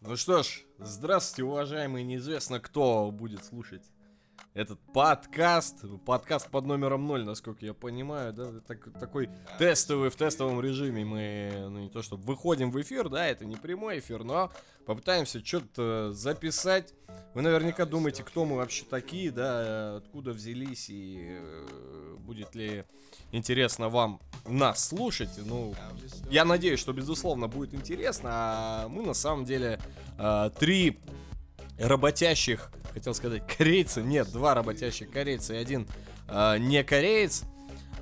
Ну что ж, здравствуйте, уважаемые, неизвестно кто будет слушать подкаст, подкаст под номером 0, насколько я понимаю, да, так, такой тестовый, в тестовом режиме мы, ну не то что выходим в эфир, да, это не прямой эфир, но попытаемся что-то записать. Вы наверняка думаете, кто мы вообще такие, да, откуда взялись и э, будет ли интересно вам нас слушать. Ну, я надеюсь, что безусловно будет интересно, а мы на самом деле э, три работящих, хотел сказать, корейца. Нет, два работящих корейца и один э, не кореец,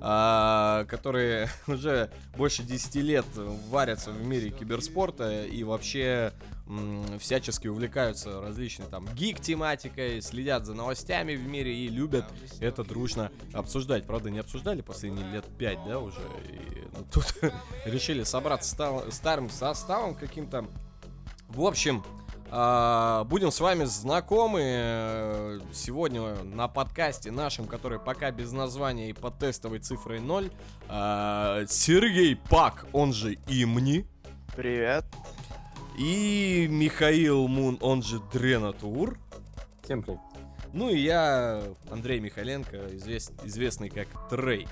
э, которые уже больше 10 лет варятся в мире киберспорта и вообще м, всячески увлекаются различной там гик-тематикой, следят за новостями в мире и любят это дружно обсуждать. Правда, не обсуждали последние лет 5, да, уже. И, ну, тут решили собраться старым составом каким-то. В общем, будем с вами знакомы э, сегодня на подкасте нашем, который пока без названия и под тестовой цифрой 0. А, Сергей Пак, он же Имни. Привет. И Михаил Мун, он же Дренатур. Всем привет. Ну и я, Андрей Михаленко, извест, известный как Трей.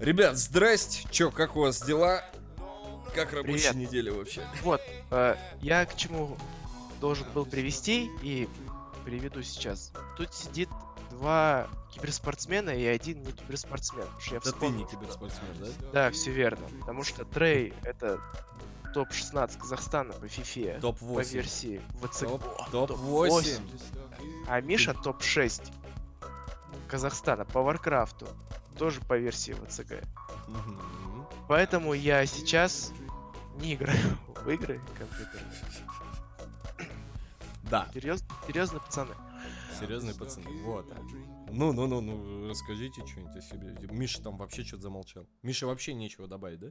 Ребят, здрасте. Чё, как у вас дела? Как рабочая Привет. неделя вообще? Вот, э, я к чему должен был привести и приведу сейчас. Тут сидит два киберспортсмена и один не киберспортсмен. Я да ты не киберспортсмен, да? Да, все верно. Потому что Трей это топ-16 Казахстана по FIFA. Топ-8. По версии ВЦГ. Топ-8. А Миша топ-6 Казахстана по Варкрафту. Тоже по версии WCG. Поэтому я сейчас не играю в игры компьютерные. Да. Серьезно, серьезно, пацаны. Серьезные пацаны. Вот. Ну, ну, ну, ну, расскажите что-нибудь о себе. Миша там вообще что-то замолчал. Миша вообще нечего добавить, да?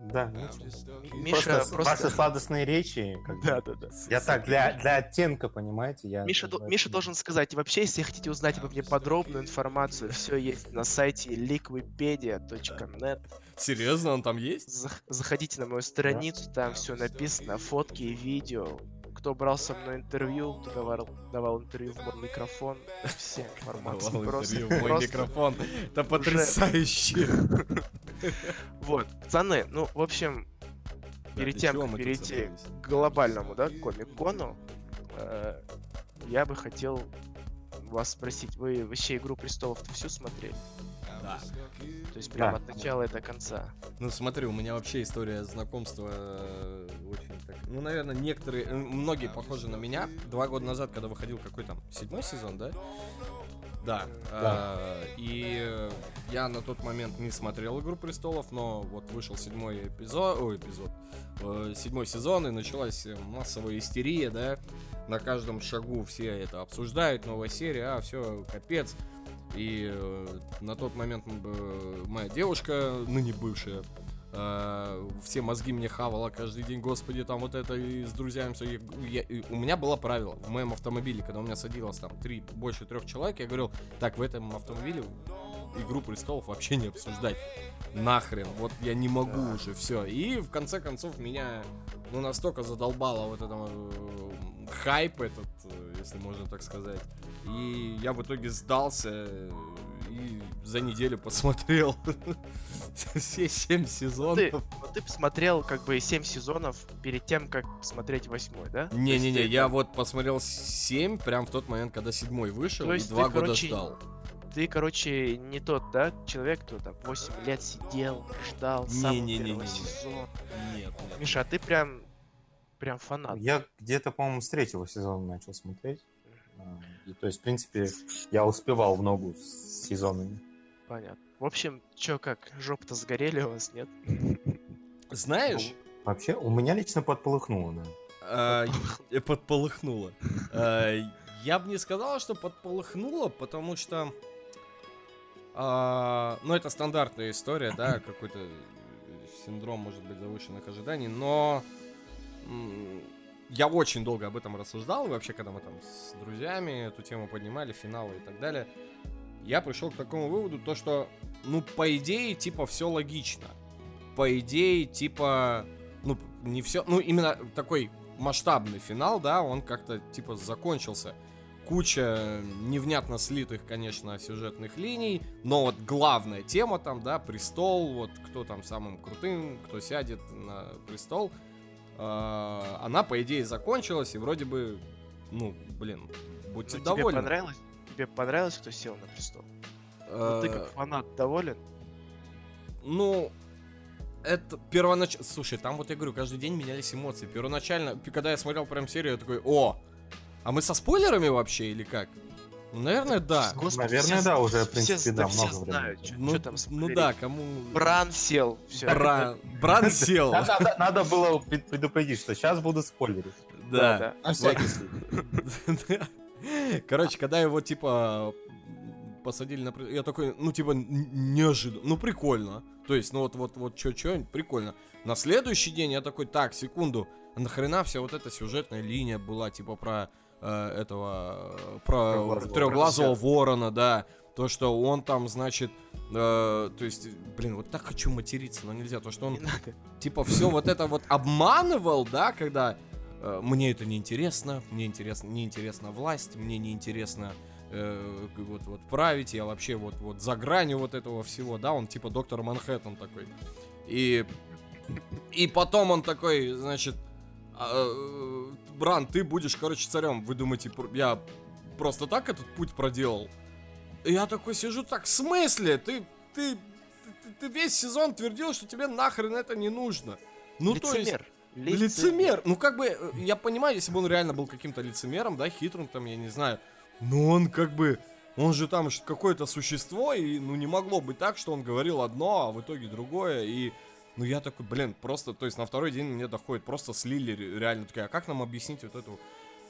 Да, Миша просто, просто... Ваши сладостные речи. Как да, да, да. Я так, для, для оттенка, понимаете, я... Миша, до, Миша должен сказать, вообще, если хотите узнать обо мне подробную информацию, все есть на сайте liquipedia.net. Серьезно, он там есть? Заходите на мою страницу, там все написано, фотки и видео кто брал со мной интервью, кто давал, давал интервью в мой микрофон, все информации. Давал просто, интервью в мой просто микрофон, это потрясающе. Вот, пацаны, ну, в общем, перед тем, как перейти к глобальному, да, комик-кону, э, я бы хотел вас спросить, вы вообще «Игру престолов»-то всю смотрели? Да. То есть прям да. от начала и до конца. Ну смотри, у меня вообще история знакомства э, очень так... Ну, наверное, некоторые, э, многие похожи на меня. Два года назад, когда выходил какой там, седьмой сезон, да? Да. да. Э, и я на тот момент не смотрел «Игру престолов», но вот вышел седьмой эпизод, ой, эпизод, э, седьмой сезон, и началась массовая истерия, да? На каждом шагу все это обсуждают, новая серия, а, все, капец. И э, на тот момент э, моя девушка, ныне бывшая, э, все мозги мне хавала каждый день, господи, там вот это и с друзьями все. Я, я, у меня было правило в моем автомобиле, когда у меня садилось там три, больше трех человек, я говорил, так, в этом автомобиле Игру престолов вообще не обсуждать. Нахрен, вот я не могу уже, все. И в конце концов меня, ну, настолько задолбало вот это э, хайп этот, э, если можно так сказать. И я в итоге сдался и за неделю посмотрел все семь сезонов. Ты, ты посмотрел как бы семь сезонов перед тем, как смотреть восьмой, да? Не-не-не, я вот посмотрел семь прям в тот момент, когда седьмой вышел, и два года ждал ты, короче, не тот, да, человек, кто там 8 лет сидел, ждал не, самого не, первого не, не, сезона. Нет, нет. Миша, а ты прям, прям фанат. Я где-то, по-моему, с третьего сезона начал смотреть. И, то есть, в принципе, я успевал в ногу с сезонами. Понятно. В общем, чё, как, жопа-то сгорели у вас, нет? Знаешь? Вообще, у меня лично подполыхнуло, да. А, подполыхнуло. А, я бы не сказал, что подполыхнуло, потому что а, ну, это стандартная история, да, какой-то синдром, может быть, завышенных ожиданий, но я очень долго об этом рассуждал, и вообще, когда мы там с друзьями эту тему поднимали, финалы и так далее, я пришел к такому выводу, то, что ну, по идее, типа, все логично. По идее, типа, ну, не все, ну, именно такой масштабный финал, да, он как-то, типа, закончился. Куча невнятно слитых, конечно, сюжетных линий, но вот главная тема там, да, престол, вот кто там самым крутым, кто сядет на престол, э, она, по идее, закончилась, и вроде бы, ну, блин, будьте Ну, довольны. Тебе понравилось? Тебе понравилось, кто сел на престол? Ну, ты Э, как фанат доволен? Ну, это первоначально... Слушай, там вот я говорю, каждый день менялись эмоции. Первоначально, когда я смотрел прям серию, я такой, о, а мы со спойлерами вообще или как? Ну, наверное, да. Господи, Наверное, все- да, уже, в все- принципе, да, все много времени. знают, чё- Ну, чё там ну да, кому... Бран сел, все. Бран, Бран сел. Надо, было пред- предупредить, что сейчас буду спойлерить. Да. На всякий случай. Короче, когда его, типа, посадили на... при- Я такой, ну, типа, неожиданно. Ну, прикольно. То есть, ну, вот, вот, вот, чё-чё, прикольно. На следующий день я такой, так, секунду, а нахрена вся вот эта сюжетная линия была, типа, про э, этого, э, про Трёхглазого трехглазого ворона, да. То, что он там, значит, э, то есть, блин, вот так хочу материться, но нельзя. То, что он типа все вот это вот обманывал, да, когда э, мне это не интересно, мне интересно, не интересна власть, мне не интересно э, вот вот править, я вообще вот вот за гранью вот этого всего, да, он типа доктор Манхэттен такой. И и потом он такой, значит, Бран, ты будешь, короче, царем. Вы думаете, я просто так этот путь проделал? Я такой сижу так, в смысле? Ты, ты, ты, ты весь сезон твердил, что тебе нахрен это не нужно. Ну, то есть, Лицемер. лицемер. Ну, как бы, э, я понимаю, если бы он реально был каким-то лицемером, да, хитрым там, я не знаю. Но он как бы, он же там какое-то существо, и, ну, не могло быть так, что он говорил одно, а в итоге другое, и... Ну, я такой, блин, просто, то есть на второй день мне доходит, просто слили ре- реально такая, а как нам объяснить вот эту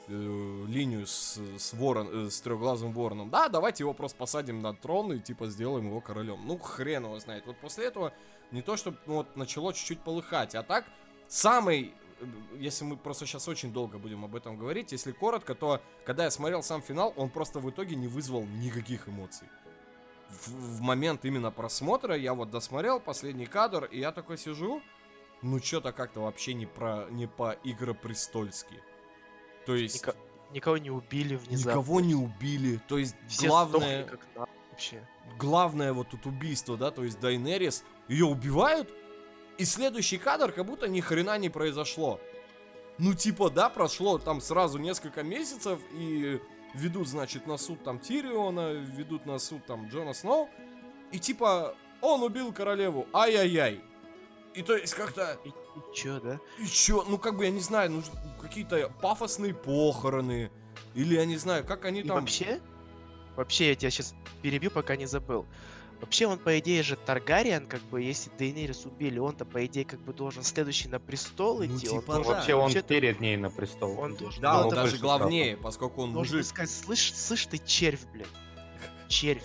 э, линию с, с, ворон, э, с трехглазым вороном? Да, давайте его просто посадим на трон и, типа, сделаем его королем. Ну, хрен его знает. Вот после этого не то, что ну, вот начало чуть-чуть полыхать, а так самый, э, если мы просто сейчас очень долго будем об этом говорить, если коротко, то когда я смотрел сам финал, он просто в итоге не вызвал никаких эмоций. В, в момент именно просмотра я вот досмотрел последний кадр, и я такой сижу, ну что-то как-то вообще не про не по игропрестольски. То есть Ника- Никого не убили внезапно. никого не убили. То есть Все главное, как вообще. главное вот тут убийство, да, то есть Дайнерис, ее убивают, и следующий кадр как будто ни хрена не произошло. Ну, типа, да, прошло там сразу несколько месяцев, и ведут, значит, на суд там Тириона, ведут на суд там Джона Сноу, и типа, он убил королеву, ай-яй-яй. И то есть как-то, И, и чё, да? и чё, ну как бы, я не знаю, ну какие-то пафосные похороны, или я не знаю, как они И там... вообще, вообще я тебя сейчас перебью, пока не забыл. Вообще он, по идее же, Таргариен, как бы, если Дейнерис убили, он-то, по идее, как бы должен следующий на престол Ну, идти. типа, он да. должен Вообще он вообще-то- перед ней на престол. Он должен- Да, Ну, он это даже главнее, поскольку он должен мужик. сказать, слышь, слышь ты, червь, блин. Червь.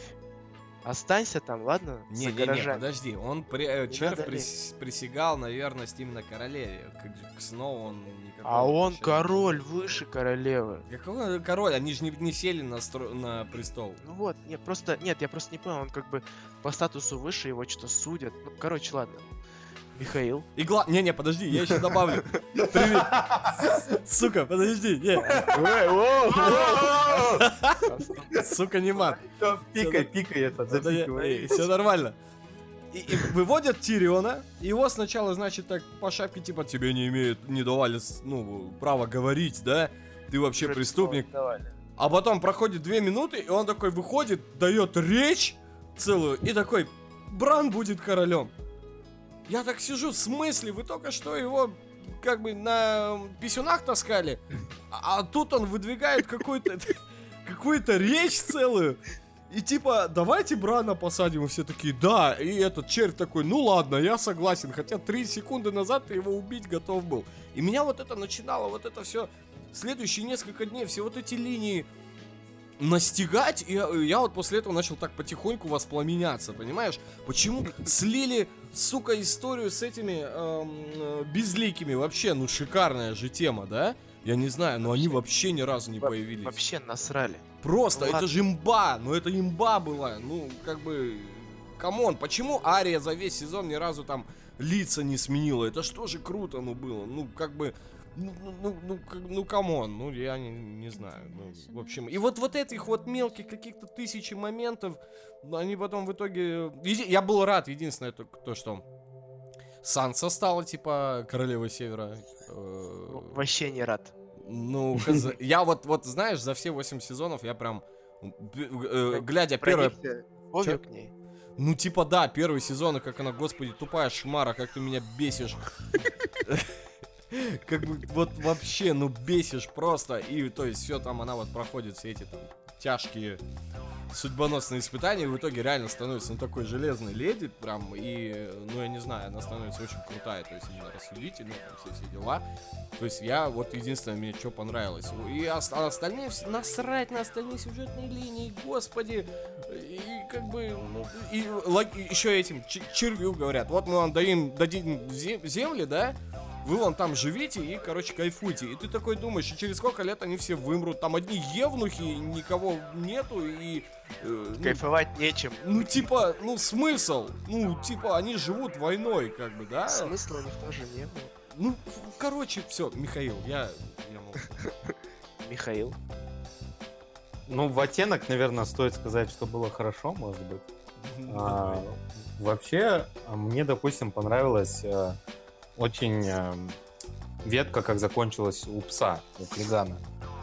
Останься там, ладно? Не, не, не, подожди, он при, э, червь надо прис- присягал на верность именно королеве. Как к Сноу он А он король выше королевы. Какой он король? Они же не, не сели на, стро- на престол. Ну вот, нет, просто, нет, я просто не понял, он как бы по статусу выше, его что-то судят. Ну, короче, ладно. Михаил. И гла... Не-не, подожди, я еще добавлю. Привет. Сука, подожди. Не, сука, не мат. Пикай, пикай это. Все нормально. И, и выводят Тириона, его сначала, значит, так по шапке, типа, тебе не имеют, не давали, ну, права говорить, да? Ты вообще преступник. А потом проходит две минуты, и он такой выходит, дает речь целую, и такой, Бран будет королем. Я так сижу, в смысле, вы только что его как бы на писюнах таскали, а, а тут он выдвигает какую-то какую-то речь целую. И типа, давайте Брана посадим, и все такие, да, и этот червь такой, ну ладно, я согласен, хотя три секунды назад ты его убить готов был. И меня вот это начинало, вот это все, следующие несколько дней, все вот эти линии настигать, и я, вот после этого начал так потихоньку воспламеняться, понимаешь? Почему слили, сука, историю с этими эм, э, безликими? Вообще, ну шикарная же тема, да? Я не знаю, но они вообще ни разу не Во- появились. Вообще насрали. Просто, Ну это ладно. же имба, ну это имба была, ну как бы, come on, почему Ария за весь сезон ни разу там лица не сменила? Это что же круто, ну, было? Ну, как бы, ну, ну, ну, ну, come on, ну, я не, не знаю. Ну, в общем, и вот, вот этих вот мелких каких-то тысячи моментов, они потом в итоге... Я был рад, единственное, то, то что Санса стала, типа, королевой Севера. Э, вообще не рад. Ну, я вот, вот, знаешь, за все 8 сезонов я прям, э, глядя первое... к ней. Ну, типа, да, первый сезон, и как она, господи, тупая шмара, как ты меня бесишь. Как бы, вот вообще, ну, бесишь просто. И, то есть, все там, она вот проходит все эти там тяжкие судьбоносные испытания, и в итоге реально становится ну, такой железной леди, прям, и, ну, я не знаю, она становится очень крутая, то есть именно рассудительная, все, все дела. То есть я, вот, единственное, мне что понравилось. И а остальные, насрать на остальные сюжетные линии, господи, и как бы, ну, и, и еще этим червю говорят, вот мы вам дадим, дадим земли, да, вы вон там живите и, короче, кайфуйте. И ты такой думаешь, и через сколько лет они все вымрут? Там одни евнухи, никого нету, и... Э, ну, Кайфовать нечем. Ну, типа, ну, смысл? Ну, типа, они живут войной, как бы, да? Смысла у них тоже не было. Ну, короче, все, Михаил, я... я Михаил. Ну, в оттенок, наверное, стоит сказать, что было хорошо, может быть. А, вообще, мне, допустим, понравилось э, очень э, ветка, как закончилась у пса, у Клигана.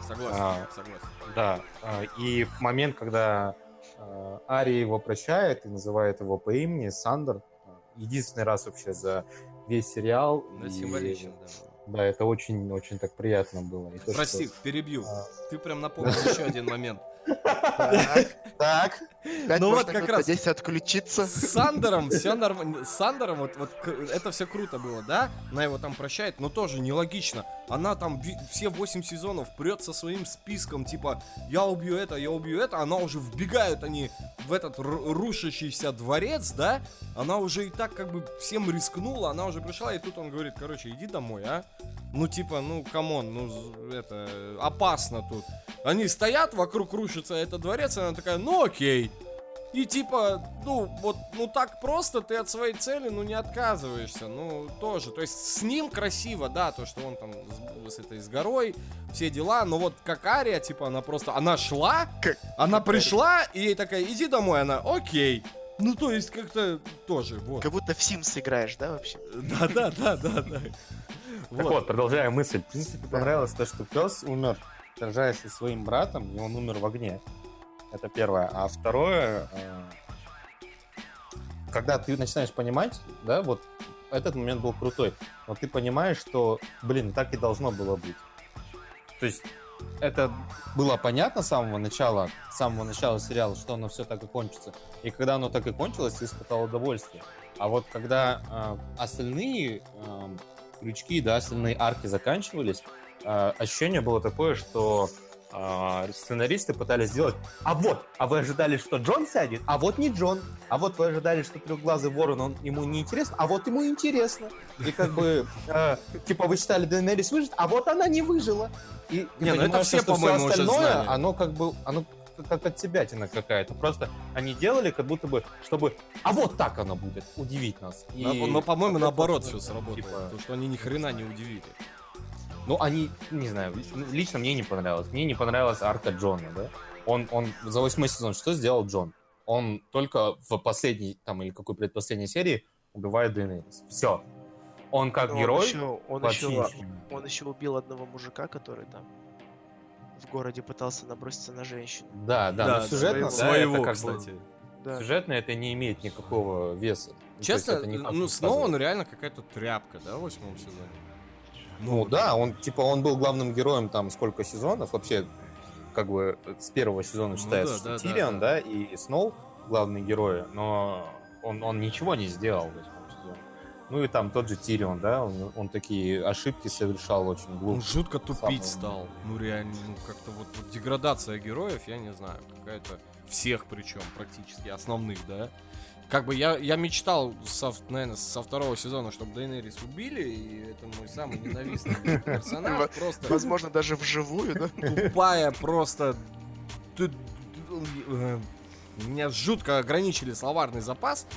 Согласен, а, согласен. Да, а, и момент, когда э, Ари его прощает и называет его по имени, Сандер, единственный раз вообще за весь сериал. Да, и... символично, да. Да, это очень-очень так приятно было. И то, Прости, что... перебью. А... Ты прям напомнил еще один момент. Так. Ну вот как раз здесь отключиться. С Сандером все нормально. С Сандером вот, вот это все круто было, да? Она его там прощает, но тоже нелогично. Она там все 8 сезонов прет со своим списком, типа, я убью это, я убью это. Она уже вбегают они в этот рушащийся дворец, да? Она уже и так как бы всем рискнула, она уже пришла, и тут он говорит, короче, иди домой, а? Ну, типа, ну, come on, ну, это, опасно тут. Они стоят, вокруг рушится этот дворец, и она такая, ну, окей. И типа, ну, вот, ну так просто ты от своей цели, ну, не отказываешься, ну, тоже. То есть с ним красиво, да, то, что он там с, с этой, с горой, все дела, но вот как Ария, типа, она просто, она шла, как? она пришла, и ей такая, иди домой, она, окей. Ну, то есть, как-то тоже, вот. Как будто в Sims играешь, да, вообще? Да-да-да-да-да. Так вот, продолжая мысль. В принципе, понравилось то, что пес умер, сражаясь со своим братом, и он умер в огне. Это первое. А второе, э, когда ты начинаешь понимать, да, вот этот момент был крутой, но ты понимаешь, что, блин, так и должно было быть. То есть это было понятно с самого начала, с самого начала сериала, что оно все так и кончится. И когда оно так и кончилось, ты испытал удовольствие. А вот когда э, остальные э, крючки, да, остальные арки заканчивались, э, ощущение было такое, что сценаристы пытались сделать, а вот, а вы ожидали, что Джон сядет, а вот не Джон, а вот вы ожидали, что трехглазый ворон, он ему не интересно, а вот ему интересно. И как бы, э, типа, вы считали, Дейенерис выжит, а вот она не выжила. И не, ну это все, по-моему, уже знали. оно как бы, оно как от себя какая-то. Просто они делали, как будто бы, чтобы... А вот так оно будет, удивить нас. И... Но, но по-моему, наоборот все сработало. Типа... Потому что они ни хрена не удивили. Ну, они, не знаю, лично мне не понравилось. Мне не понравилась арка Джона, да? Он, он за восьмой сезон что сделал Джон? Он только в последней, там, или какой предпоследней серии убивает Дейнерис. Все. Он как Но герой... Он еще, он, еще, он еще убил одного мужика, который там в городе пытался наброситься на женщину. Да, да, да но сюжетно, своего, да, это как кстати. Бы, да. Сюжетно это не имеет никакого веса. Ну, Честно, ну снова он реально какая-то тряпка, да, в восьмом сезоне? Ну, ну да, он типа он был главным героем там сколько сезонов, вообще как бы с первого сезона считается, ну, да, что да, Тирион, да, да. да, и Сноу главные герои, но он, он ничего не сделал в восьмом ну и там тот же Тирион, да, он, он такие ошибки совершал очень глупо. Он жутко тупить Самый... стал. Ну реально, ну как-то вот, вот деградация героев, я не знаю, какая-то всех причем практически, основных, да. Как бы я, я мечтал, со, наверное, со второго сезона, чтобы Дейнерис убили, и это мой самый ненавистный персонаж. Просто... Возможно, даже вживую, да? Тупая просто... меня жутко ограничили словарный запас.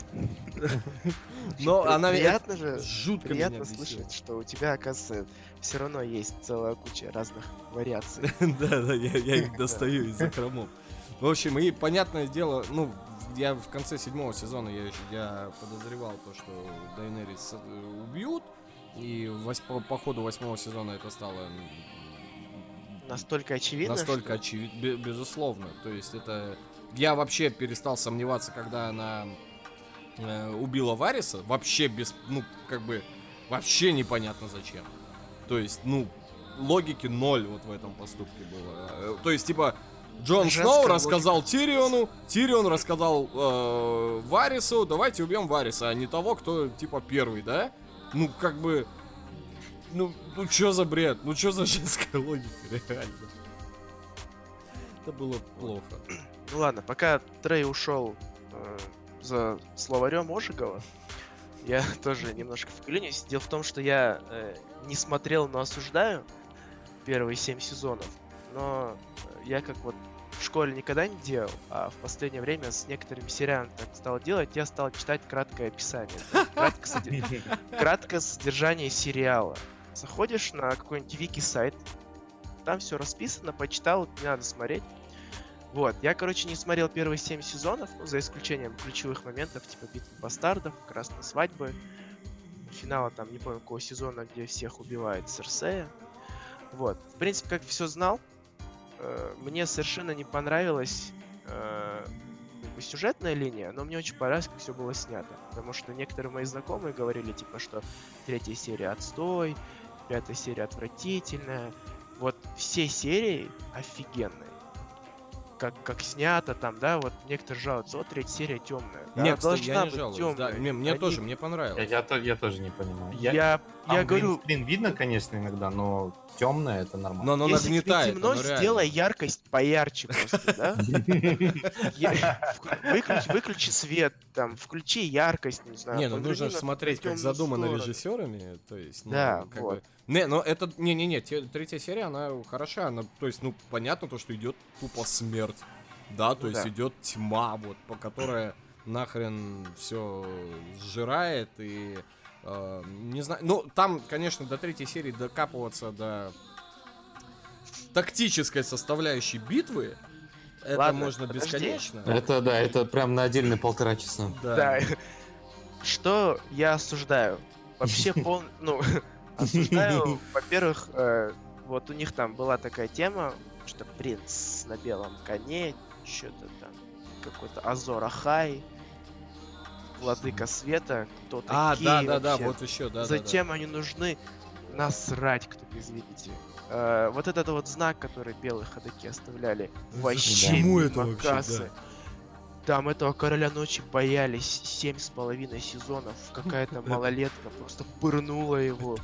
Но она приятно же, жутко приятно слышать, что у тебя, оказывается, все равно есть целая куча разных вариаций. Да, да, я их достаю из закромов. В общем, и понятное дело, ну, я в конце седьмого сезона я, я подозревал то, что Дайнерис э, убьют, и вось, по, по ходу восьмого сезона это стало настолько очевидно. Настолько что... очевидно, безусловно. То есть это я вообще перестал сомневаться, когда она э, убила Вариса, вообще без, ну как бы вообще непонятно зачем. То есть, ну логики ноль вот в этом поступке было. Э, то есть типа Джон Женская Сноу рассказал логика. Тириону, Тирион рассказал э, Варису, давайте убьем Вариса, а не того, кто типа первый, да? Ну, как бы, ну, ну что за бред? Ну что за женская логика, реально? Это было плохо. Ну ладно, пока Трей ушел э, за словарем Ожегова, я тоже немножко вклинюсь. Дело в том, что я э, не смотрел, но осуждаю первые семь сезонов. Но я как вот в школе никогда не делал, а в последнее время с некоторыми сериалами так стал делать, я стал читать краткое описание. Краткое содержание сериала. Заходишь на какой-нибудь вики-сайт, там все расписано, почитал, не надо смотреть. Вот, я, короче, не смотрел первые семь сезонов, ну, за исключением ключевых моментов, типа битвы бастардов, красной свадьбы, финала там, не помню, какого сезона, где всех убивает Серсея. Вот, в принципе, как все знал, мне совершенно не понравилась э, сюжетная линия, но мне очень понравилось, как все было снято. Потому что некоторые мои знакомые говорили, типа, что третья серия отстой, пятая серия отвратительная. Вот все серии офигенные как, как снято там, да, вот некоторые жалуются, вот третья серия темная. Да, Нет, кстати, я не жалуюсь, да, мне, мне Они... тоже, мне понравилось. Я, я, я тоже не понимаю. Я, я, я говорю... Блин, видно, конечно, иногда, но темное это нормально. Но оно Если нагнетает, темно, сделай яркость поярче просто, да? Выключи свет, там, включи яркость, не знаю. Не, ну нужно смотреть, как задумано режиссерами, то есть, да, вот. Не, но это, не-не-не, третья серия, она хороша, она, то есть, ну, понятно то, что идет тупо смерть, да, то ну, есть да. идет тьма, вот, по которой нахрен все сжирает и э, не знаю, ну там, конечно, до третьей серии докапываться до тактической составляющей битвы, это Ладно, можно подожди. бесконечно. Это да, это прям на отдельные полтора часа. Да. да. Что я осуждаю? Вообще пол, ну Осуждаю, во-первых, э, вот у них там была такая тема, что принц на белом коне, что-то там, какой-то Азор Ахай, Владыка Света, кто такие А, да, да, да, вот еще, да, Зачем да, они нужны? Насрать, кто извините. Э, вот этот вот знак, который белые ходаки оставляли, вообще Почему это вообще, да? Там этого короля ночи боялись семь с половиной сезонов. Какая-то малолетка просто пырнула его.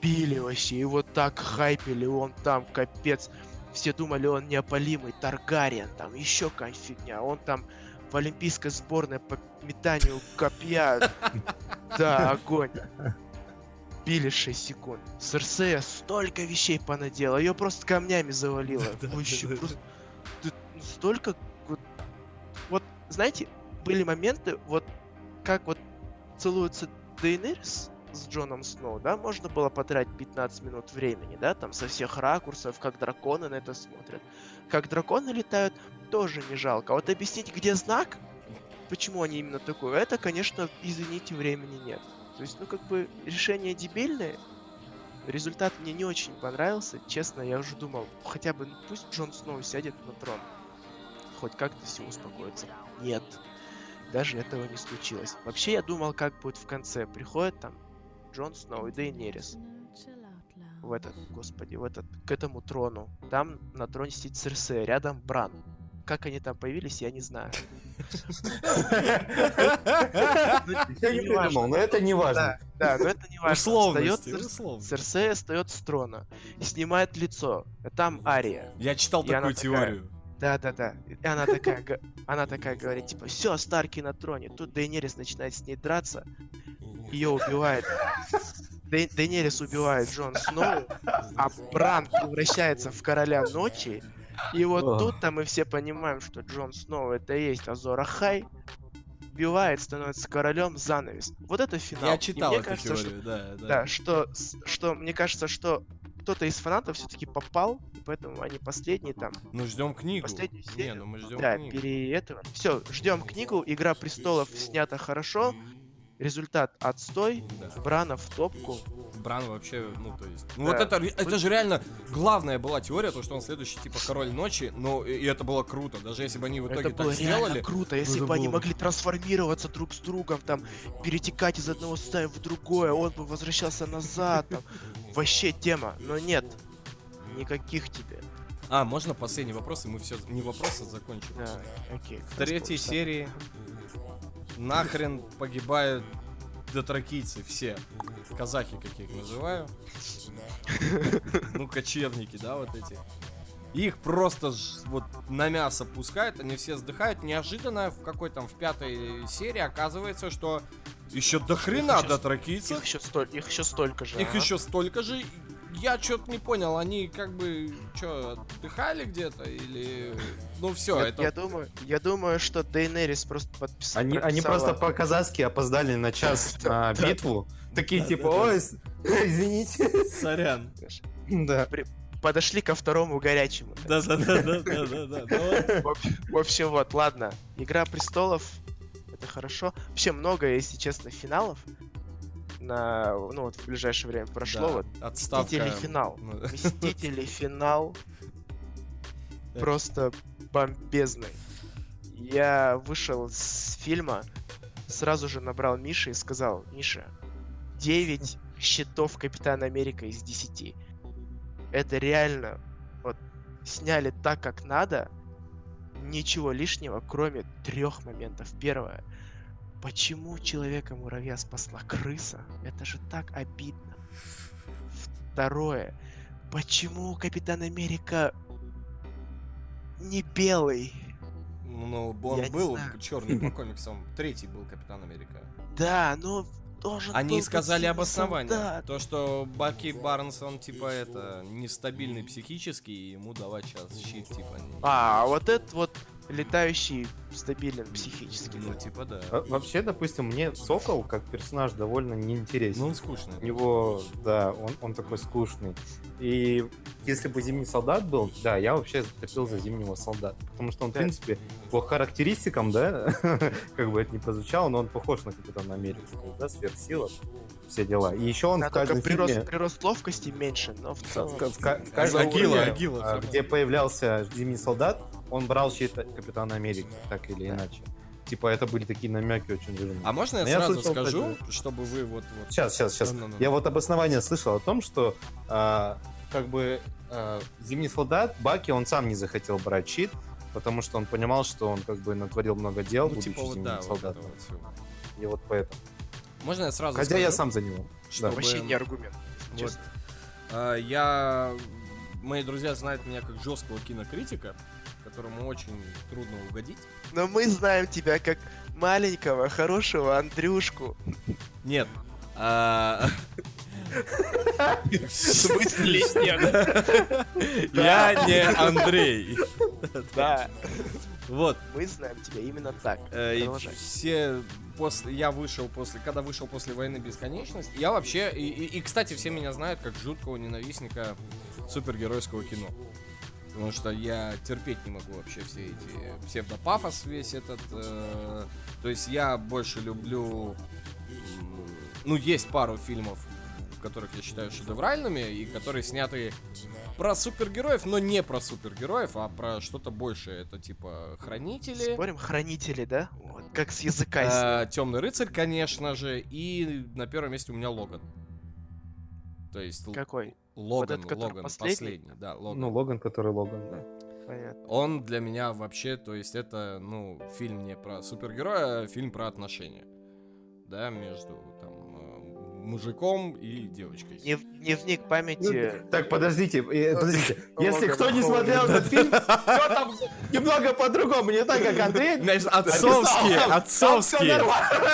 Били вообще, его так хайпили, он там капец. Все думали, он неопалимый, Таргариен, там еще какая-нибудь фигня. Он там в олимпийской сборной по метанию копья. Да, огонь. Били 6 секунд. Серсея столько вещей понадела, ее просто камнями завалило. Вообще просто... Столько вот, знаете, были моменты, вот как вот целуются Дейнерис с Джоном Сноу, да, можно было потратить 15 минут времени, да, там со всех ракурсов, как драконы на это смотрят. Как драконы летают, тоже не жалко. Вот объяснить, где знак, почему они именно такое, это, конечно, извините, времени нет. То есть, ну, как бы, решение дебильное, результат мне не очень понравился. Честно, я уже думал, хотя бы, ну, пусть Джон Сноу сядет на трон хоть как-то все успокоится. Нет. Даже этого не случилось. Вообще я думал, как будет в конце. Приходит там Джон Сноу и Дейнерис. В этот, господи, в этот, к этому трону. Там на троне сидит Серсея, рядом Бран. Как они там появились, я не знаю. Я не придумал, но это не важно. Да, но это не важно. Серсея встает с трона, снимает лицо. Там Ария. Я читал такую теорию. Да, да, да. И она такая, она такая говорит, типа, все, Старки на троне. Тут Дейнерис начинает с ней драться. Ее убивает. Дей, Дейнерис убивает Джон Сноу, а Бран превращается в короля ночи И вот тут-то мы все понимаем, что Джон Сноу это и есть Азора Хай, убивает, становится королем, занавес. Вот это финал. Я читал эту кажется, теорию, что, да, да. Да, что, что мне кажется, что кто-то из фанатов все-таки попал, и поэтому они последние там. Ну ждем книгу. Последнюю серию. Не, ну мы ждем да, книгу. пере этого. Все, ждем книгу. Игра престолов снята хорошо. Результат отстой. Да. Брана в топку. Бран вообще, ну, то есть... Ну, да. вот это, это же реально главная была теория, то, что он следующий, типа, король ночи, но и, и это было круто, даже если бы они в итоге это так сделали... круто, если бы было... они могли трансформироваться друг с другом, там, перетекать из одного состояния в другое, он бы возвращался назад, там, вообще тема, но нет, никаких тебе. А, можно последний вопрос, и мы все, не вопросы а закончим. Да, окей. В третьей серии нахрен погибают дотракийцы все. Казахи, как я их называю. Ну, кочевники, да, вот эти. Их просто вот на мясо пускают, они все сдыхают. Неожиданно в какой там в пятой серии оказывается, что еще до хрена дотракийцев. Их еще, столь, их еще столько же. Их а? еще столько же я что-то не понял, они как бы что, отдыхали где-то или... Ну все, я, это... Я думаю, я думаю, что Дейнерис просто подписал. Они, они просто по-казахски опоздали на час на битву. Такие типа, ой, извините. Сорян. Да. Подошли ко второму горячему. Да, да, да, да, да, да, да. В общем, вот, ладно. Игра престолов это хорошо. Вообще много, если честно, финалов на, ну вот в ближайшее время прошло. Да, вот отставка. Мстители финал. Ну, Мстители финал просто бомбезный. Я вышел с фильма, сразу же набрал Миши и сказал, Миша, 9 щитов Капитана Америка из 10. Это реально вот сняли так, как надо, ничего лишнего, кроме трех моментов. Первое, Почему человека-муравья спасла крыса? Это же так обидно. Второе. Почему Капитан Америка не белый? Ну, он Я был черный по комиксам. Третий был Капитан Америка. Да, но тоже. Они сказали обоснование. Солдат. То, что Баки Барнс, он типа это нестабильный психически, и ему давать сейчас щит, типа. А, вот это вот летающий стабилен психически. Ну, типа да. А, вообще, допустим, мне Сокол как персонаж довольно неинтересен. Ну, он скучный. У него, да, он, он такой скучный. И если бы Зимний Солдат был, да, я вообще топил за Зимнего Солдата. Потому что он, в принципе, по характеристикам, да, как бы это ни прозвучало, но он похож на Капитана Америка, да, сверхсила все дела. И еще он да, в каждом прирост, фильме... прирост ловкости меньше, но в целом... В, в, в, в каждом агила, агила, где появлялся Зимний Солдат, он брал щит Капитана Америки, так или да. иначе. Типа, это были такие намеки очень жирные. А можно я Но сразу я слышал, скажу, это... чтобы вы вот, вот... Сейчас, сейчас, сейчас. Ну, ну, ну. Я вот обоснование слышал о том, что а, как бы а, Зимний Солдат, Баки, он сам не захотел брать щит, потому что он понимал, что он как бы натворил много дел, ну, будучи типа, вот, Зимним да, Солдатом. Вот вот И вот поэтому. Можно я сразу Хотя скажу? я сам за него. Чтобы... Да. Вообще не аргумент. Вот. А, я... Мои друзья знают меня как жесткого кинокритика которому очень трудно угодить. Но мы знаем тебя как маленького, хорошего Андрюшку. Нет. А, В смысле Я не Андрей. Да. Вот. Мы знаем тебя именно так. Э, все после, я вышел после, когда вышел после войны бесконечность, я вообще, и, и, и, кстати, все меня знают как жуткого ненавистника супергеройского кино. Потому что я терпеть не могу вообще все эти псевдопафос весь этот. Э, то есть я больше люблю... Ну, есть пару фильмов, которых я считаю шедевральными, и которые сняты про супергероев, но не про супергероев, а про что-то большее. Это типа Хранители. Спорим, Хранители, да? Вот, как с языка. Э, Темный рыцарь, конечно же, и на первом месте у меня Логан. То есть... Какой? Логан, вот этот, Логан, последний? последний, да, Логан. Ну, Логан, который Логан, да. Понятно. Он для меня вообще, то есть это, ну, фильм не про супергероя, а фильм про отношения. Да, между мужиком и девочкой. Не, дневник памяти. Ну, так, подождите, подождите. Если кто не смотрел этот фильм, все там немного по-другому, не так, как Андрей. Значит, отцовские, отцовские,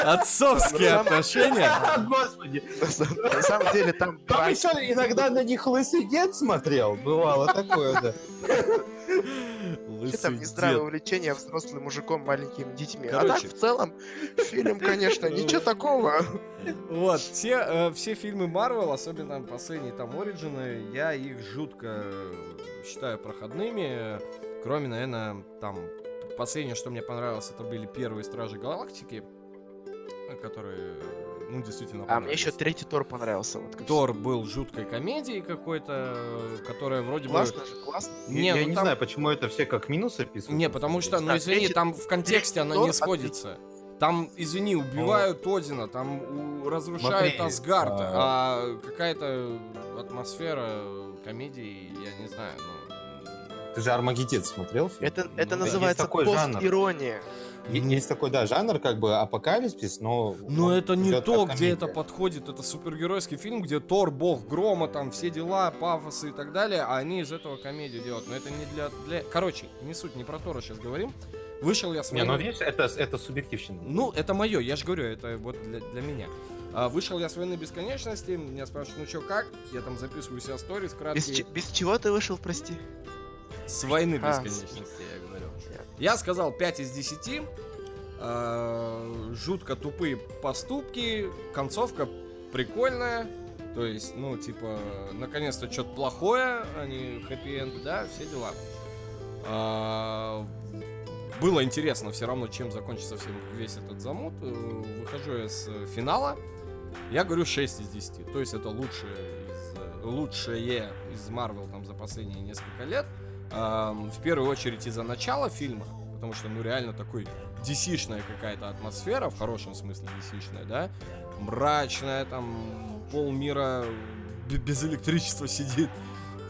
отцовские отношения. Господи. На самом деле там... Там еще иногда на них лысый дед смотрел, бывало такое, да. Что там нездравое увлечение взрослым мужиком маленькими детьми. Короче, а так, в целом, фильм, конечно, ничего такого. Вот, все, э, все фильмы Марвел, особенно последние там Ориджины, я их жутко считаю проходными. Кроме, наверное, там, последнее, что мне понравилось, это были первые Стражи Галактики, которые ну, действительно А мне еще третий Тор понравился. Вот, Тор был жуткой комедией какой-то, которая вроде классно бы... Классно же, классно. Не, я ну, не там... знаю, почему это все как минус описывают. Не, потому что, ну, извини, третий... там в контексте оно не сходится. Там, извини, убивают О. Одина, там у... разрушают Смотри, Асгард, а... а какая-то атмосфера комедии, я не знаю, ну... Ты же Армагеддец смотрел? Фильм? Это, это ну, называется пост-ирония. Есть такой, да, жанр, как бы апокалипсис, но... Но это не то, где это подходит. Это супергеройский фильм, где Тор, бог грома, там все дела, пафосы и так далее, а они из этого комедию делают. Но это не для... для... Короче, не суть, не про Тора сейчас говорим. Вышел я с войны... Не, ну видишь, это, это субъективщина. Ну, это мое, я же говорю, это вот для, для меня. А, вышел я с войны бесконечности, меня спрашивают, ну что, как? Я там записываю себя сторис, краткие... Без, без чего ты вышел, прости? С войны а, бесконечности, я говорю. Я сказал 5 из 10. Э, жутко тупые поступки. Концовка прикольная. То есть, ну, типа, наконец-то что-то плохое, а не хэппи-энд, да, все дела. А, было интересно все равно, чем закончится весь этот замут. Э, выхожу я с финала. Я говорю 6 из 10. То есть это лучшее из, лучшее из Marvel там за последние несколько лет. В первую очередь из-за начала фильма, потому что, ну, реально такой dc какая-то атмосфера, в хорошем смысле dc да, мрачная, там, полмира без электричества сидит,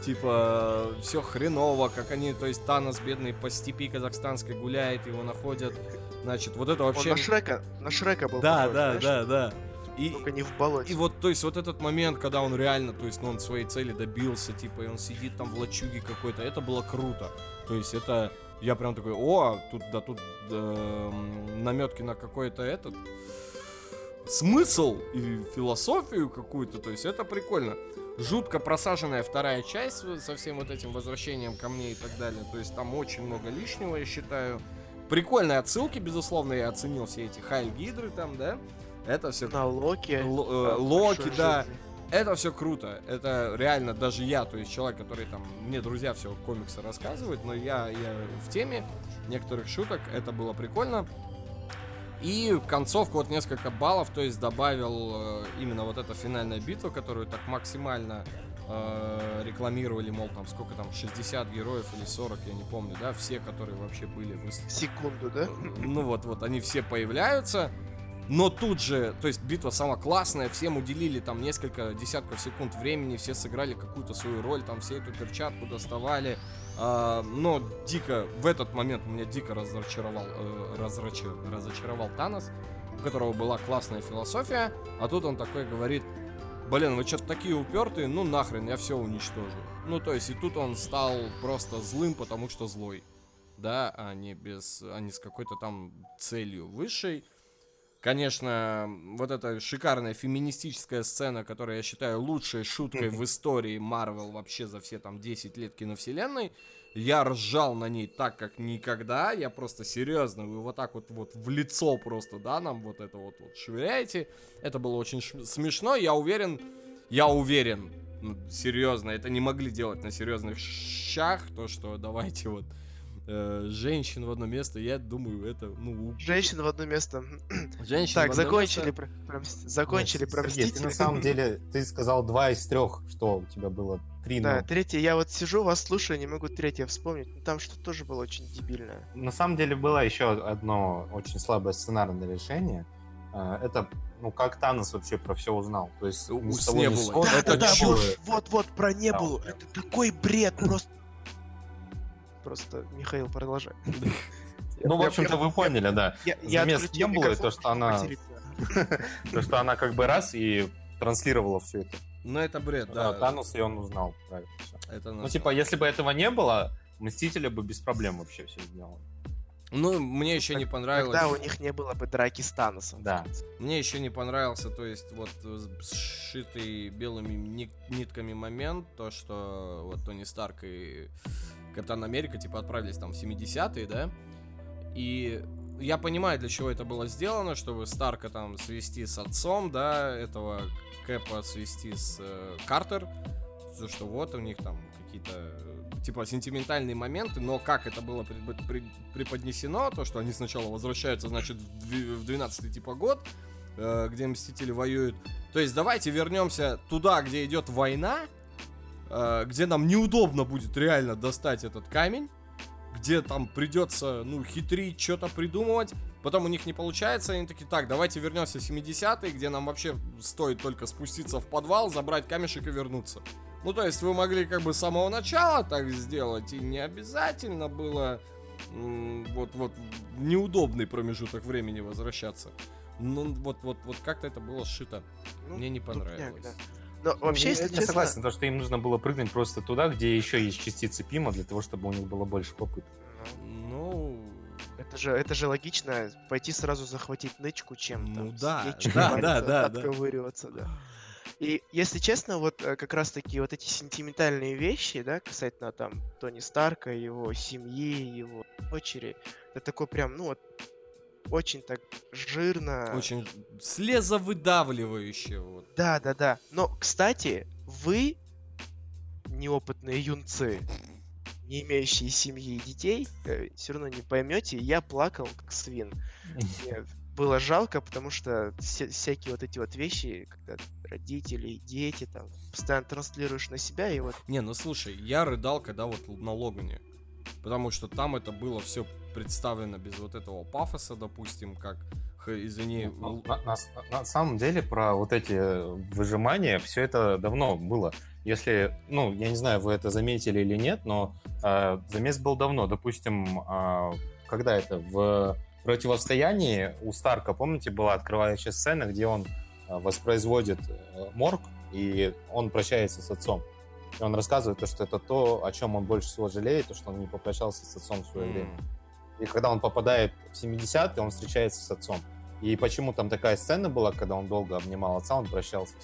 типа, все хреново, как они, то есть Танос бедный по степи казахстанской гуляет, его находят, значит, вот это вообще... Он на Шрека, на Шрека был Да, похож, да, знаешь? да, да. И, Только не в болоте. И вот, то есть, вот этот момент, когда он реально, то есть, ну, он своей цели добился, типа, и он сидит там в лачуге какой-то, это было круто. То есть, это, я прям такой, о, тут, да, тут э, наметки на какой-то этот смысл и философию какую-то, то есть, это прикольно. Жутко просаженная вторая часть со всем вот этим возвращением ко мне и так далее. То есть, там очень много лишнего, я считаю. Прикольные отсылки, безусловно, я оценил все эти Хайль Гидры там, да? Это все... На Локи. Л- э, Локи, да. Жизни. Это все круто. Это реально даже я, то есть человек, который там, мне друзья все комиксы рассказывают, но я, я в теме некоторых шуток, это было прикольно. И концовку вот несколько баллов, то есть добавил э, именно вот эта финальная битва, которую так максимально э, рекламировали, мол, там сколько там, 60 героев или 40, я не помню, да, все, которые вообще были в... Секунду, да? Ну вот, вот, они все появляются. Но тут же, то есть битва сама классная, всем уделили там несколько десятков секунд времени, все сыграли какую-то свою роль, там все эту перчатку доставали. А, но дико, в этот момент меня дико разочаровал, э, разрачи, разочаровал Танос, у которого была классная философия, а тут он такой говорит, блин, вы что-то такие упертые, ну нахрен, я все уничтожу. Ну то есть и тут он стал просто злым, потому что злой. Да, а не без, а не с какой-то там целью высшей. Конечно, вот эта шикарная феминистическая сцена, которая я считаю лучшей шуткой в истории Марвел вообще за все там 10 лет киновселенной. Я ржал на ней так, как никогда. Я просто серьезно, вы вот так вот, вот в лицо просто, да, нам вот это вот, вот швыряете. Это было очень смешно. Я уверен, я уверен, ну, серьезно, это не могли делать на серьезных щах, то, что давайте вот э, женщин в одно место, я думаю, это, ну... Женщин в одно место. Женщин Так, закончили, место... про, закончили про Сергей, ты на самом деле, ты сказал два из трех, что у тебя было три, Да, но... третье, я вот сижу, вас слушаю, не могу третье вспомнить, но там что-то тоже было очень дебильное. На самом деле было еще одно очень слабое сценарное решение, э, это ну как Танос вообще про все узнал. То есть у не было. Да, это да, да, вот, вот, вот, про Небулу. Да, это такой бред, просто Просто, Михаил, продолжай. Ну, в общем-то, вы поняли, да. Замес не было, то, что она... То, что она как бы раз и транслировала все это. Ну, это бред, да. Танус, и он узнал про это Ну, типа, если бы этого не было, Мстители бы без проблем вообще все сделали. Ну, мне еще не понравилось. Тогда у них не было бы драки с Таносом. Да. Мне еще не понравился, то есть, вот сшитый белыми нитками момент, то, что вот Тони Старк и Капитан Америка, типа, отправились там в 70-е, да, и я понимаю, для чего это было сделано, чтобы Старка там свести с отцом, да, этого Кэпа свести с э, Картер, то что вот у них там какие-то э, типа сентиментальные моменты, но как это было преподнесено, то, что они сначала возвращаются, значит, в 12 типа год, э, где Мстители воюют. То есть давайте вернемся туда, где идет война, где нам неудобно будет реально достать этот камень, где там придется, ну, хитрить, что-то придумывать. Потом у них не получается, они такие, так, давайте вернемся в 70-е, где нам вообще стоит только спуститься в подвал, забрать камешек и вернуться. Ну, то есть вы могли как бы с самого начала так сделать, и не обязательно было вот, вот неудобный промежуток времени возвращаться. Ну, вот, вот, вот как-то это было сшито. Ну, Мне не понравилось. Да. Но ну, вообще, если я честно... согласен, то, что им нужно было прыгнуть просто туда, где еще есть частицы Пима, для того, чтобы у них было больше попыток. Ну, это же, это же логично, пойти сразу захватить нычку чем-то. Ну да, да, да, да, отковыриваться, да. И если честно, вот э, как раз таки вот эти сентиментальные вещи, да, касательно там Тони Старка, его семьи, его дочери, это такой прям, ну вот, очень так жирно. Очень слезовыдавливающе. Вот. Да, да, да. Но, кстати, вы, неопытные юнцы, не имеющие семьи и детей, э, все равно не поймете. Я плакал, как свин. Мне было жалко, потому что вся, всякие вот эти вот вещи, когда родители, дети, там, постоянно транслируешь на себя, и вот... Не, ну слушай, я рыдал, когда вот на Логане. Потому что там это было все представлено без вот этого пафоса, допустим, как извини. Ну, на, на, на самом деле про вот эти выжимания все это давно было. Если, ну, я не знаю, вы это заметили или нет, но э, замес был давно. Допустим, э, когда это в противостоянии у Старка, помните, была открывающая сцена, где он э, воспроизводит э, морг и он прощается с отцом. И он рассказывает, то, что это то, о чем он больше всего жалеет, то, что он не попрощался с отцом в свое mm. время. И когда он попадает в 70-е, он встречается с отцом. И почему там такая сцена была, когда он долго обнимал отца, он прощался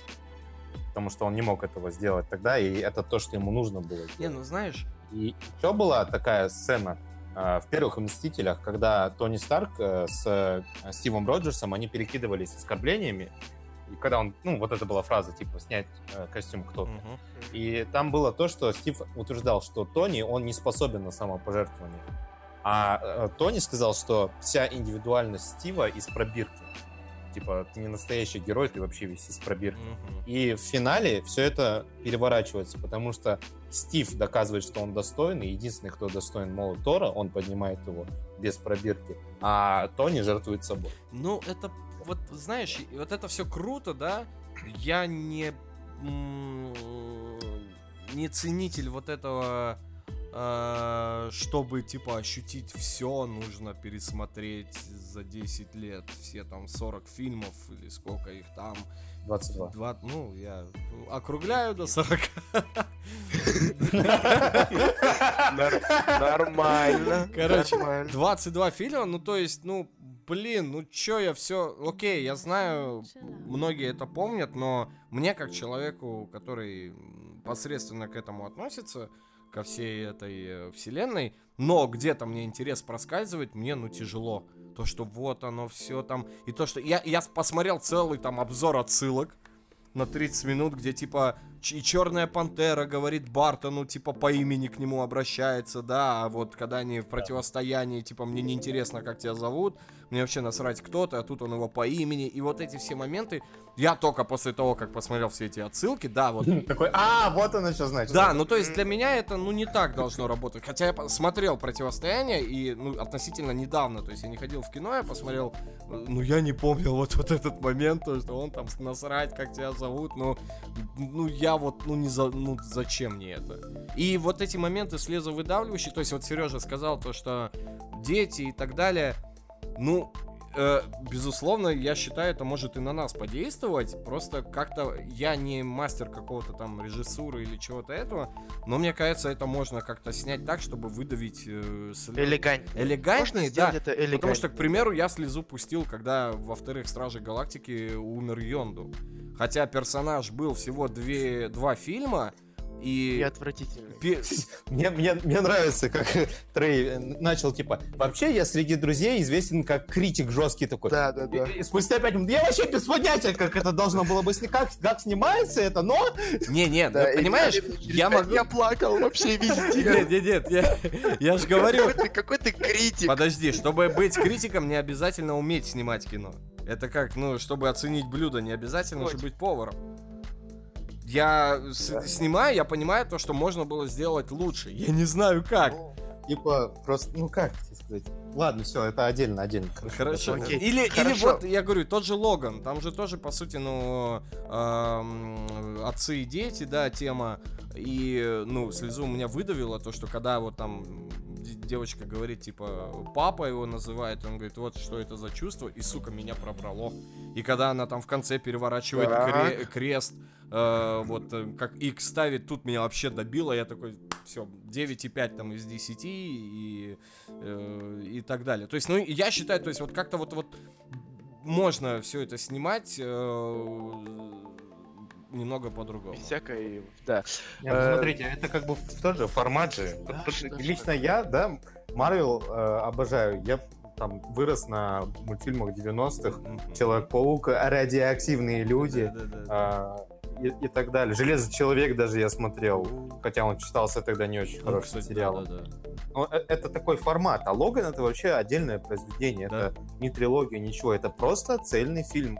Потому что он не мог этого сделать тогда, и это то, что ему нужно было. Сделать. Не, ну знаешь... И еще была такая сцена э, в первых «Мстителях», когда Тони Старк э, с э, Стивом Роджерсом, они перекидывались оскорблениями, и когда он, ну, вот это была фраза, типа, снять э, костюм кто-то. Угу. И там было то, что Стив утверждал, что Тони, он не способен на самопожертвование. А э, Тони сказал, что вся индивидуальность Стива из пробирки. Типа, ты не настоящий герой, ты вообще весь из пробирки. Угу. И в финале все это переворачивается, потому что Стив доказывает, что он достойный. Единственный, кто достоин молот Тора, он поднимает его без пробирки. А Тони жертвует собой. Ну, это вот, знаешь, вот это все круто, да? Я не... Не ценитель вот этого чтобы, типа, ощутить все, нужно пересмотреть за 10 лет все там 40 фильмов или сколько их там. 22. 2, ну, я округляю до 40. Нормально. Короче, 22 фильма, ну, то есть, ну, блин, ну чё я все, окей, я знаю, многие это помнят, но мне как человеку, который посредственно к этому относится, ко всей этой э, вселенной, но где-то мне интерес проскальзывает, мне, ну, тяжело. То, что вот оно все там, и то, что... Я, я посмотрел целый там обзор отсылок на 30 минут, где, типа, и Черная Пантера говорит Бартону, типа, по имени к нему обращается, да, а вот когда они в противостоянии, типа, мне не интересно, как тебя зовут, мне вообще насрать кто ты, а тут он его по имени, и вот эти все моменты, я только после того, как посмотрел все эти отсылки, да, вот. Такой, а, вот оно что значит. Да, ну то есть для меня это, ну, не так должно работать, хотя я смотрел противостояние, и, ну, относительно недавно, то есть я не ходил в кино, я посмотрел, ну, я не помнил вот, вот этот момент, то, что он там насрать, как тебя зовут, ну, ну, я я вот, ну, не за, ну, зачем мне это? И вот эти моменты слезовыдавливающие, то есть вот Сережа сказал то, что дети и так далее, ну, э, безусловно, я считаю, это может и на нас подействовать. Просто как-то я не мастер какого-то там режиссуры или чего-то этого, но мне кажется, это можно как-то снять так, чтобы выдавить э, слез. Элегантнее. Элегантнее, да. Это элегантнее. Потому что, к примеру, я слезу пустил, когда во вторых Страже Галактики умер Йонду. Хотя персонаж был всего две, два фильма, И, и отвратительный. Пи... Мне, мне, мне нравится, как Трей начал, типа, вообще я среди друзей известен как критик жесткий такой. Да, да, да. И, и спустя пять минут, я вообще без понятия, как это должно было быть, как, как снимается это, но... Не-не, да, ну, понимаешь, я могу... Я плакал вообще везде. Нет, нет, нет, я, я же говорю... Какой ты, какой ты критик. Подожди, чтобы быть критиком, не обязательно уметь снимать кино. Это как, ну, чтобы оценить блюдо, не обязательно же быть поваром. Я с- снимаю, я понимаю то, что можно было сделать лучше. Я не знаю как. Ну, типа, просто, ну как сказать? Ладно, все, это отдельно, отдельно. Хорошо. Окей. Или, Хорошо. или вот, я говорю, тот же Логан, там же тоже, по сути, ну, э, отцы и дети, да, тема. И, ну, слезу у меня выдавило то, что когда вот там девочка говорит, типа, папа его называет, он говорит, вот что это за чувство, и, сука, меня пробрало. И когда она там в конце переворачивает кре- крест, э, вот, э, как X ставит, тут меня вообще добило, я такой, все, 9,5 там из 10 и, э, и так далее. То есть, ну, я считаю, то есть, вот как-то вот, вот можно все это снимать, э, немного по-другому. Всякое, да. Нет, ну, смотрите, это как бы тоже формат же. Да, Лично я, да, Марвел э, обожаю. Я там вырос на мультфильмах 90-х, Человек-паук, радиоактивные люди. Да, да и, и так далее. Железный человек даже я смотрел, хотя он читался тогда не очень ну, хороший кстати, сериал. Да, да, да. Но э, это такой формат, а Логан это вообще отдельное произведение, да. это не трилогия, ничего, это просто цельный фильм,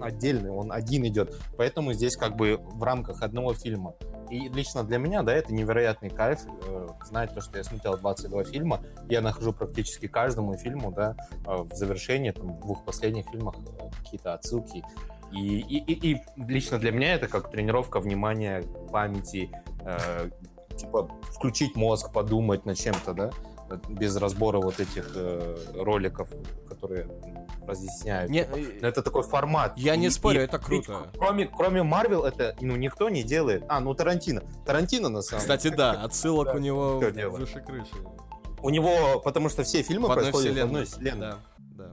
отдельный, он один идет, поэтому здесь как бы в рамках одного фильма. И лично для меня, да, это невероятный кайф, э, знать то, что я смотрел 22 фильма, я нахожу практически каждому фильму, да, э, в завершении, там, двух последних фильмах э, какие-то отсылки, и, и, и, и лично для меня это как тренировка внимания, памяти, э, типа включить мозг, подумать над чем-то, да, без разбора вот этих э, роликов, которые разъясняют. Не, это такой формат. Я и, не спорю, и, это круто. И, кроме, кроме Марвел это ну, никто не делает. А, ну Тарантино. Тарантино на самом деле. Кстати, да, отсылок у него выше крыши. У него, потому что все фильмы происходят в одной вселенной. Да.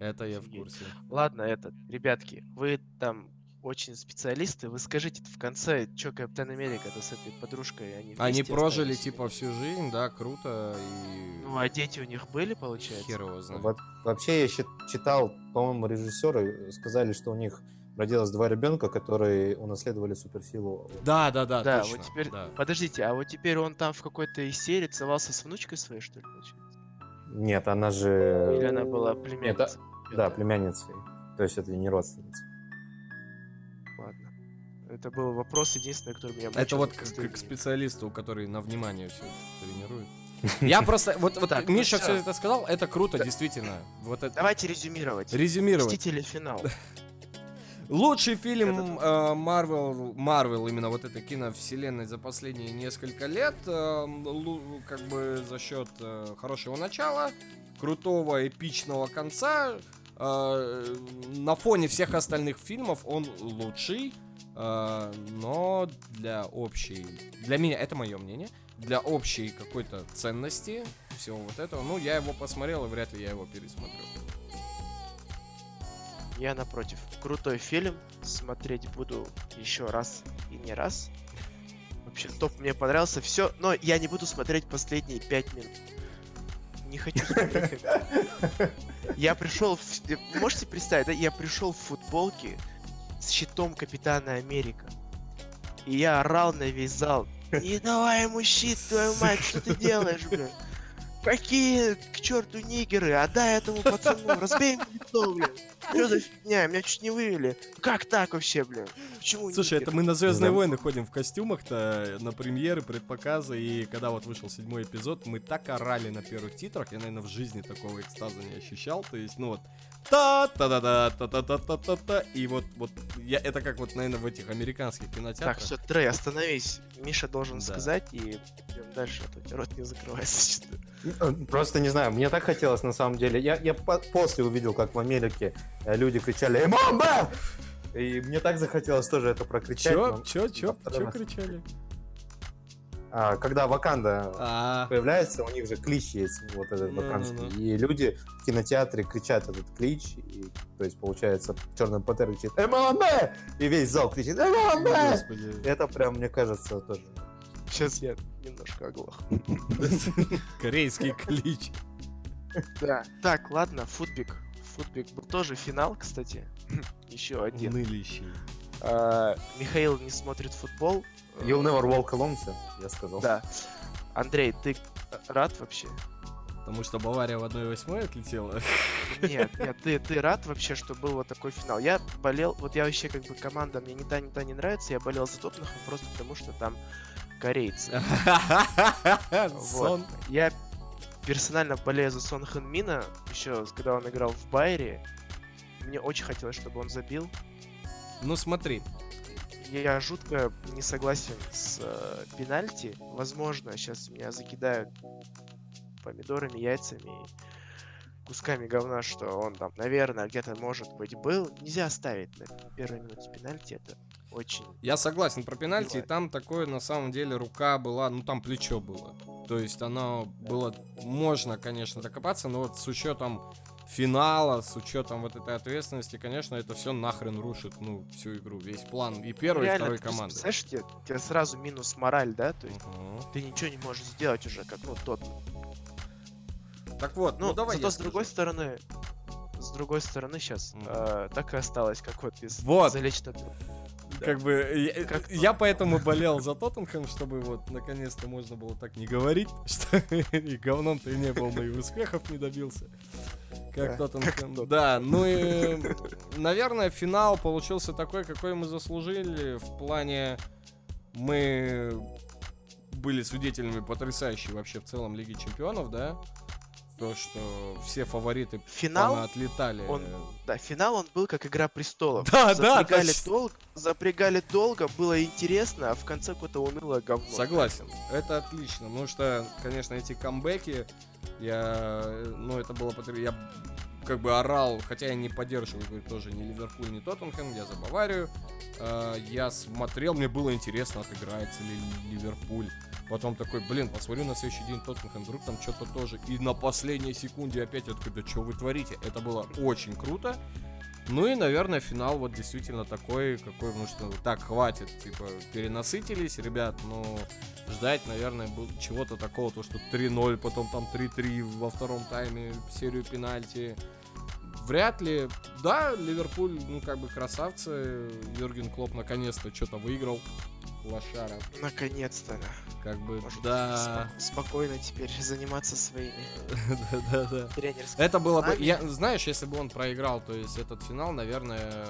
Это я в курсе. Ладно, этот, ребятки, вы там очень специалисты. Вы скажите в конце, что Капитан Америка-то с этой подружкой они Они прожили типа всю жизнь, да, круто. И... Ну а дети у них были, получается? Хер его знает. Вот, вообще я читал, по-моему, режиссеры сказали, что у них родилось два ребенка, которые унаследовали суперсилу. Да, да, да. Да, точно, вот теперь. Да. Подождите, а вот теперь он там в какой-то из серии целовался с внучкой своей, что ли, получается? Нет, она же. Или она была племянницей? Это... Да, племянницей. То есть это не родственница. Это был вопрос единственный, который меня Это вот к, к специалисту, который на внимание все тренирует. Я просто, вот, вот так, Миша ну все это сказал, это круто, действительно. Вот это... Давайте резюмировать. Резюмировать. Мстители финал. Лучший фильм Марвел, Марвел именно вот этой киновселенной за последние несколько лет, э, как бы за счет э, хорошего начала, крутого эпичного конца, э, на фоне всех остальных фильмов он лучший, э, но для общей, для меня, это мое мнение, для общей какой-то ценности всего вот этого, ну, я его посмотрел, и вряд ли я его пересмотрю. Я напротив. Крутой фильм, смотреть буду еще раз и не раз. Вообще, топ мне понравился, все, но я не буду смотреть последние пять минут не хочу смотреть. Я пришел, в... можете представить, да? Я пришел в футболке с щитом Капитана Америка. И я орал на весь зал. Не давай ему щит, твою мать, что ты делаешь, блин? Какие к черту нигеры? Отдай этому пацану, разбей ему лицо, блин. Что за фигня? Меня чуть не вывели. Как так вообще, блин? Почему Слушай, нигеры? это мы на Звездные да. войны ходим в костюмах-то, на премьеры, предпоказы, и когда вот вышел седьмой эпизод, мы так орали на первых титрах, я, наверное, в жизни такого экстаза не ощущал, то есть, ну вот, та та та та та та та та та та и вот вот я это как вот наверное в этих американских кинотеатрах. Так, все, Трей, остановись. Миша должен да. сказать и идем дальше, а то рот не закрывается. Э, просто не знаю, мне так хотелось на самом деле. Я, я по после увидел, как в Америке э, люди кричали «Мамба!» И мне так захотелось тоже это прокричать. Чё? Но... Чё? Чё? Чё кричали? А, когда Ваканда А-а-а. появляется, у них же клич есть, вот этот ну, ваканский. Ну, ну. И люди в кинотеатре кричат этот клич, и, то есть, получается, Черный Пантер кричит МЛМ! И весь зал кричит МЛМ! Это прям, мне кажется, тоже... Сейчас я немножко оглох. Корейский клич. Да. Так, ладно, футбик. Футбик был тоже финал, кстати. Еще один. Нылищий. А, Михаил не смотрит футбол, You'll never walk alone, все, я сказал. Да. Андрей, ты рад вообще? Потому что Бавария в 1-8 отлетела? Нет, нет, ты, ты рад вообще, что был вот такой финал? Я болел, вот я вообще как бы команда мне не та, не та не нравится, я болел за Тоттенхэм просто потому, что там корейцы. Вот. Я персонально болею за Сон Хэн Мина, еще когда он играл в Байере. Мне очень хотелось, чтобы он забил. Ну смотри, я жутко не согласен с э, пенальти. Возможно, сейчас меня закидают помидорами, яйцами, кусками говна, что он там, наверное, где-то, может быть, был. Нельзя ставить на первой минуте пенальти, это очень... Я согласен про пенальти, и там такое, на самом деле, рука была, ну там плечо было. То есть оно было, можно, конечно, докопаться, но вот с учетом финала, с учетом вот этой ответственности, конечно, это все нахрен рушит, ну, всю игру, весь план и первой, Реально, и второй команды. Знаешь, тебе, тебе сразу минус мораль, да? То есть uh-huh. ты ничего не можешь сделать уже, как ну тот. Так вот, ну, ну давай. Зато с другой стороны, с другой стороны сейчас uh-huh. э, так и осталось, как вот из вот. залечь как бы я, как я поэтому болел за Тоттенхэм, чтобы вот наконец-то можно было так не говорить, что и говном ты не был, и успехов не добился. Как Тоттенхэм. Да, ну и, наверное, финал получился такой, какой мы заслужили в плане мы были свидетелями потрясающей вообще в целом Лиги Чемпионов, да? То, что все фавориты финал отлетали. Он, да, финал он был как Игра престолов. Да, запрягали да, долг, запрягали долго, было интересно, а в конце какое-то унылое говно. Согласен, это отлично, потому что, конечно, эти камбэки, я, ну, это было я как бы орал, хотя я не поддерживаю говорю, тоже ни Ливерпуль, ни Тоттенхэм, я за Баварию. Э, я смотрел, мне было интересно, отыграется ли Ливерпуль. Потом такой, блин, посмотрю на следующий день Тоттенхэм, вдруг там что-то тоже. И на последней секунде опять я такой, да что вы творите? Это было очень круто. Ну и, наверное, финал вот действительно такой, какой, ну что, так, хватит, типа, перенасытились, ребят, ну, ждать, наверное, чего-то такого, то, что 3-0, потом там 3-3 во втором тайме, серию пенальти. Вряд ли. Да, Ливерпуль, ну, как бы красавцы. Юрген Клоп наконец-то что-то выиграл лошара. Наконец-то. Как бы, Может, да. спокойно теперь заниматься своими Да-да-да. Это было бы... Я, знаешь, если бы он проиграл, то есть этот финал, наверное,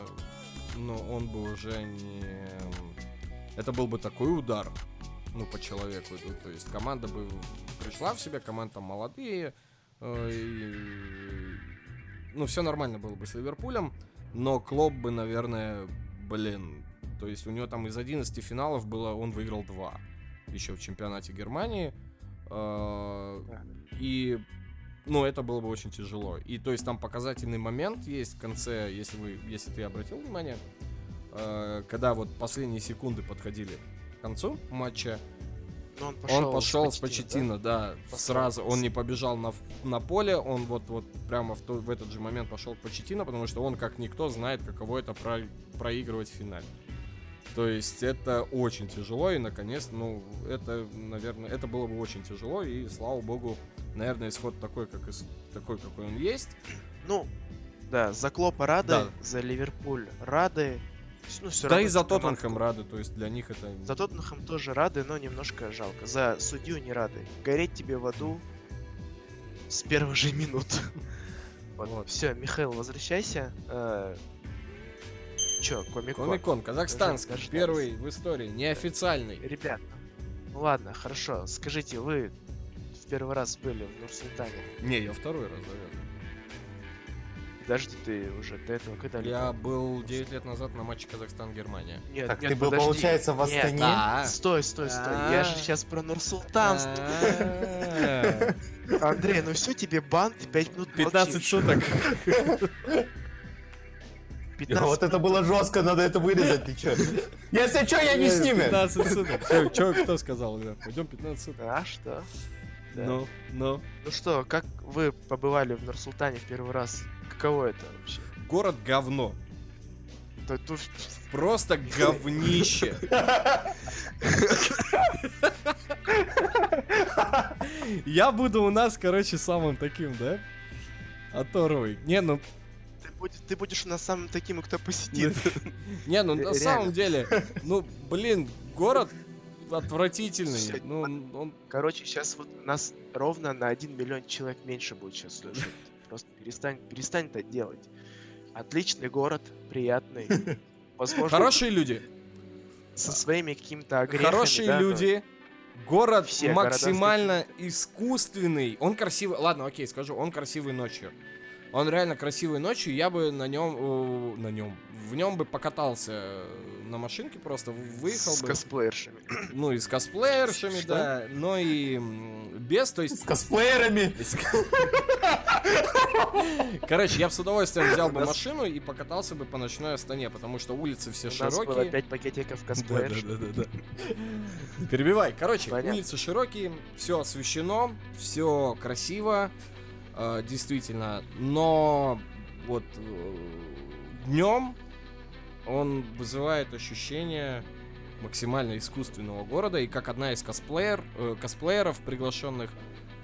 ну, он бы уже не... Это был бы такой удар, ну, по человеку. Ну, то есть команда бы пришла в себя, команда молодые, э, и... ну, все нормально было бы с Ливерпулем, но Клоп бы, наверное, блин, то есть у него там из 11 финалов было, он выиграл 2 еще в чемпионате Германии. Э, и ну, это было бы очень тяжело. И то есть там показательный момент есть в конце, если вы, если ты обратил внимание, э, когда вот последние секунды подходили к концу матча, но он пошел, он пошел с Почетина, да, да сразу. Он не побежал на, на поле, он вот, вот прямо в, то, в этот же момент пошел к Почетина, потому что он, как никто, знает, каково это про, проигрывать в финале. То есть это очень тяжело, и наконец, ну, это, наверное, это было бы очень тяжело, и слава богу, наверное, исход такой, как из, такой, какой он есть. Ну, да, за Клопа рады, да. за Ливерпуль рады. Ну, все да и за Тоттенхэм рады, то есть для них это... За Тоттенхэм тоже рады, но немножко жалко. За судью не рады. Гореть тебе в аду с первых же минут. Вот. вот. Все, Михаил, возвращайся. Э, Чё, Комикон? Комикон, казахстанский, даже, первый в истории, неофициальный. Ребят, ну ладно, хорошо. Скажите, вы в первый раз были в Нур-Султане? Не, я второй раз, наверное. Подожди, ты уже до этого когда Я был 9 лет назад на матче Казахстан-Германия. Нет, так нет, ты был, подожди. получается, в Астане? Нет, да. Стой, стой, стой. Я же сейчас про Нур-Султан. Андрей, ну все, тебе бан, ты 5 минут 15 суток. 15 вот это было жестко, надо это вырезать, ты чё? Если чё, я не с ними. 15 суток. Чё, чё кто сказал? Пойдем 15 суток. А что? Да. Ну, ну. Ну что, как вы побывали в Нур-Султане в первый раз? Каково это вообще? Город говно. Да, тут... Просто говнище. Я буду у нас, короче, самым таким, да? Оторвой. Не, ну ты будешь у нас самым таким, кто посетит. Не, ну на самом деле, ну, блин, город отвратительный. Ну, он... Короче, сейчас вот нас ровно на 1 миллион человек меньше будет сейчас слушать. Просто перестань, перестань это делать. Отличный город, приятный. Возможно, Хорошие люди. Со своими какими-то огрехами. Хорошие да, люди. Город Все максимально искусственный. Он красивый. Ладно, окей, скажу, он красивый ночью. Он реально красивый ночью, я бы на нем, э, на нем, в нем бы покатался на машинке просто, выехал с бы. С косплеершами. Ну и с косплеершами, Что? да, но и без, то есть... С косплеерами? Короче, я бы с удовольствием взял бы машину и покатался бы по ночной Астане, потому что улицы все широкие. У нас было 5 пакетиков косплеерш. Да, да, да, да. Перебивай. Короче, улицы широкие, все освещено, все красиво, э, действительно. Но вот э, днем он вызывает ощущение максимально искусственного города. И как одна из косплеер, э, косплееров приглашенных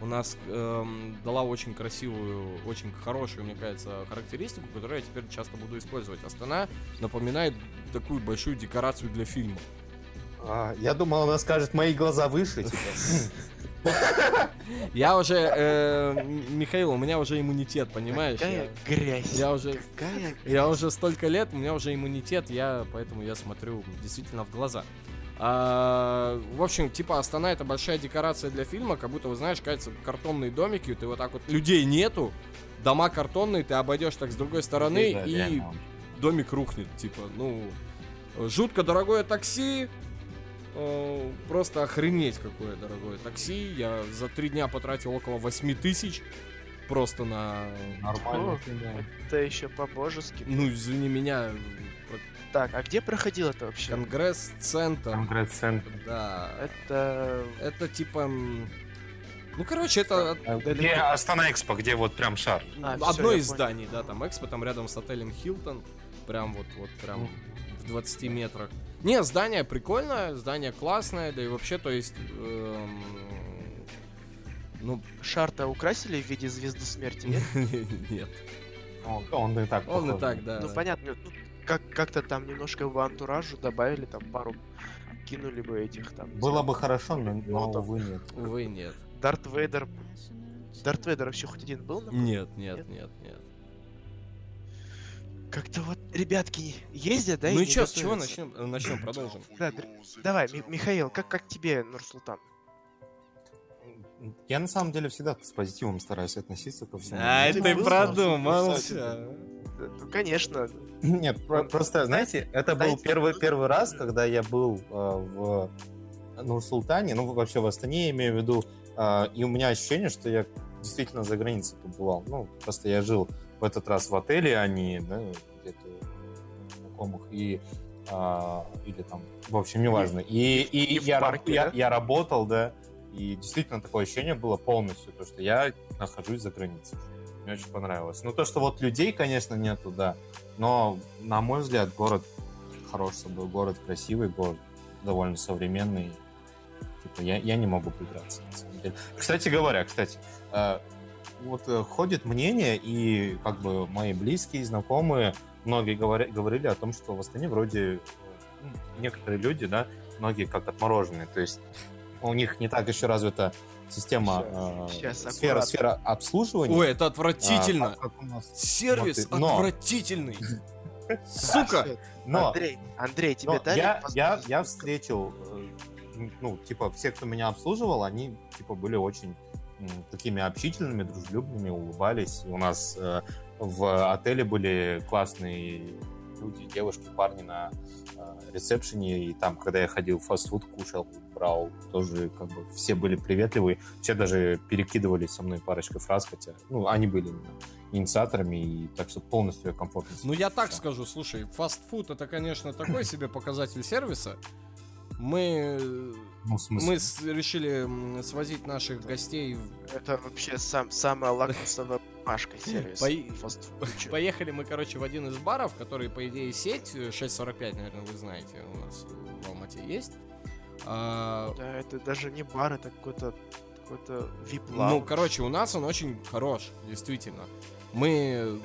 у нас э, дала очень красивую, очень хорошую, мне кажется, характеристику, которую я теперь часто буду использовать. Астана напоминает такую большую декорацию для фильма. А, я думал, она скажет мои глаза выше. Я уже, э, Михаил, у меня уже иммунитет, понимаешь? Какая грязь. Я уже, я уже столько лет, у меня уже иммунитет, я, поэтому я смотрю действительно в глаза. А, в общем, типа Астана это большая декорация для фильма, как будто, вы знаешь, кажется, картонные домики, ты вот так вот, людей нету, дома картонные, ты обойдешь так с другой стороны, и домик рухнет, типа, ну, жутко дорогое такси, Э, просто охренеть какое дорогое такси. Я за три дня потратил около 8 тысяч просто на... Нормально. Это еще по-божески. Ну, извини меня. Так, а где проходил это вообще? Конгресс-центр. Конгресс-центр. Да. Это... Это типа... Ну, короче, это... А, где Астана Экспо, где вот прям шар? А, Одно из зданий, да, там Экспо, там рядом с отелем Хилтон. Прям вот, вот, прям в 20 метрах. Не, здание прикольное, здание классное, да и вообще, то есть... Эм, ну... Шарта украсили в виде звезды смерти, нет? Нет. Он и так. Он и так, да. Ну, понятно, как- как-то там немножко в антуражу добавили, там пару кинули бы этих там. Было бы хорошо, но, но увы нет. Увы нет. Дарт Вейдер. Дарт Вейдер вообще хоть один был? Нет, нет, нет, нет. Как-то вот ребятки ездят, да? Ну и, и что, с чего начнем, начнем, продолжим? Да, давай, Михаил, как, как тебе Нурсултан? Я на самом деле всегда с позитивом стараюсь относиться ко всему. А, ты, ты продумался. Ну, конечно. Нет, про- просто, знаете, это был первый, первый раз, когда я был э, в Нур-Султане, ну, вообще в Астане, я имею в виду, э, и у меня ощущение, что я действительно за границей побывал. Ну, просто я жил в этот раз в отеле, а не да, где-то знакомых, и а, или там, в общем, неважно. И, и, и я, парке, я, да? я работал, да, и действительно такое ощущение было полностью, то, что я нахожусь за границей. Мне очень понравилось. Ну, то, что вот людей, конечно, нету, да, но, на мой взгляд, город хорош собой, город красивый, город довольно современный. Типа, я, я не могу придраться, на самом деле. Кстати говоря, кстати, а, вот э, ходит мнение, и как бы мои близкие, знакомые, многие говоря, говорили о том, что в Астане вроде э, ну, некоторые люди, да, многие как отмороженные, то есть у них не так еще развита система, сейчас, э, сфера, сфера обслуживания. Ой, это отвратительно. А, нас... Сервис вот, но... отвратительный. Сука! Но, Андрей, Андрей, тебе но дали? Я, я, я встретил, э, ну, типа, все, кто меня обслуживал, они, типа, были очень такими общительными, дружелюбными, улыбались. У нас э, в отеле были классные люди, девушки, парни на э, ресепшене, и там, когда я ходил в фастфуд, кушал, брал, тоже как бы все были приветливые, все даже перекидывали со мной парочкой фраз, хотя, ну, они были инициаторами, и так что полностью комфортно. Ну, я так скажу, слушай, фастфуд это, конечно, такой себе показатель сервиса. Мы, ну, мы с, решили свозить наших гостей. Это вообще сам, самая лакмусовая бумажка сервиса. По... Поехали мы, короче, в один из баров, который, по идее, сеть 645, наверное, вы знаете, у нас в Алмате есть. А... Да, это даже не бар, это какой-то какой-то vip Ну, короче, у нас он очень хорош, действительно. Мы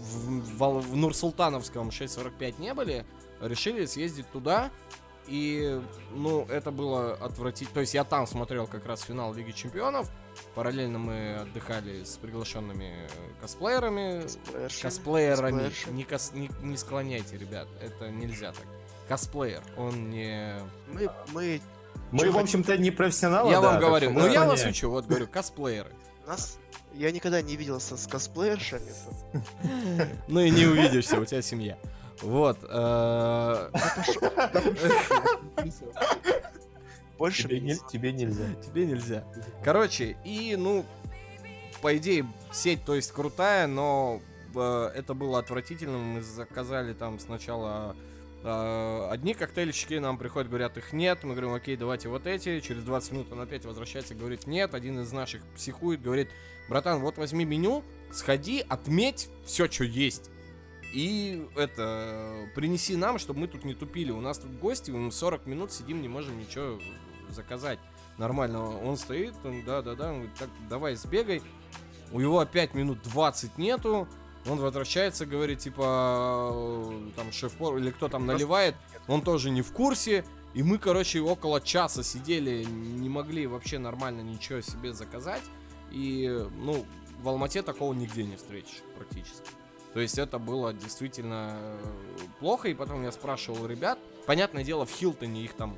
в, в, в Нурсултановском 645 не были, решили съездить туда. И, ну, это было отвратительно. То есть я там смотрел как раз финал Лиги Чемпионов. Параллельно мы отдыхали с приглашенными косплеерами. Косплеерами. Не, кос, не, не склоняйте, ребят. Это нельзя так. Косплеер, он не... Мы, мы мы, в общем-то, не профессионалы. Я да, вам говорю, ну я вас учу, вот говорю, косплееры. Нас я никогда не виделся с косплеершами. Ну и не увидишься, у тебя семья. Вот. Э, Больше тебе нельзя. Тебе нельзя. Короче, и, ну, по идее, сеть, то есть, крутая, но э, это было отвратительно. Мы заказали там сначала э, одни коктейльщики нам приходят, говорят, их нет. Мы говорим, окей, давайте вот эти. Через 20 минут он опять возвращается, говорит, нет. Один из наших психует, говорит, братан, вот возьми меню, сходи, отметь все, что есть. И это, принеси нам, чтобы мы тут не тупили. У нас тут гости, мы 40 минут сидим, не можем ничего заказать нормально. Он стоит, он, да-да-да, он говорит, так, давай сбегай. У него опять минут 20 нету. Он возвращается, говорит, типа, там, шеф-повар или кто там наливает. Он тоже не в курсе. И мы, короче, около часа сидели, не могли вообще нормально ничего себе заказать. И, ну, в Алмате такого нигде не встретишь практически. То есть это было действительно э, плохо, и потом я спрашивал ребят. Понятное дело, в Хилтоне их там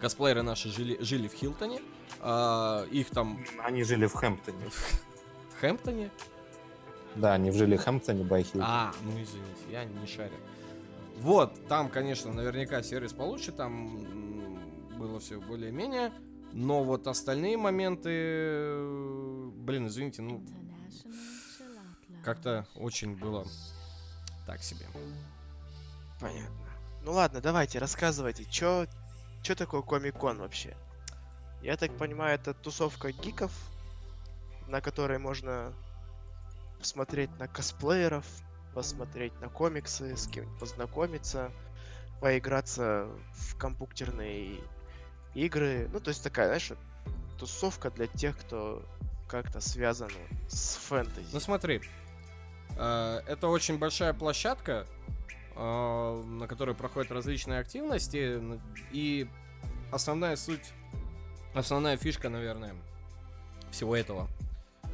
косплееры наши жили, жили в Хилтоне. А, их там... Они жили в Хэмптоне. В Хэмптоне? Да, они жили в Хэмптоне, бай А, ну извините, я не шарю. Вот, там, конечно, наверняка сервис получше, там было все более-менее. Но вот остальные моменты, блин, извините, ну, как-то очень было так себе. Понятно. Ну ладно, давайте, рассказывайте, что что такое Комик-кон вообще? Я так понимаю, это тусовка гиков, на которой можно посмотреть на косплееров, посмотреть на комиксы, с кем-нибудь познакомиться, поиграться в компьютерные игры. Ну, то есть такая, знаешь, тусовка для тех, кто как-то связан с фэнтези. Ну смотри, это очень большая площадка, э, на которой проходят различные активности, и основная суть, основная фишка, наверное, всего этого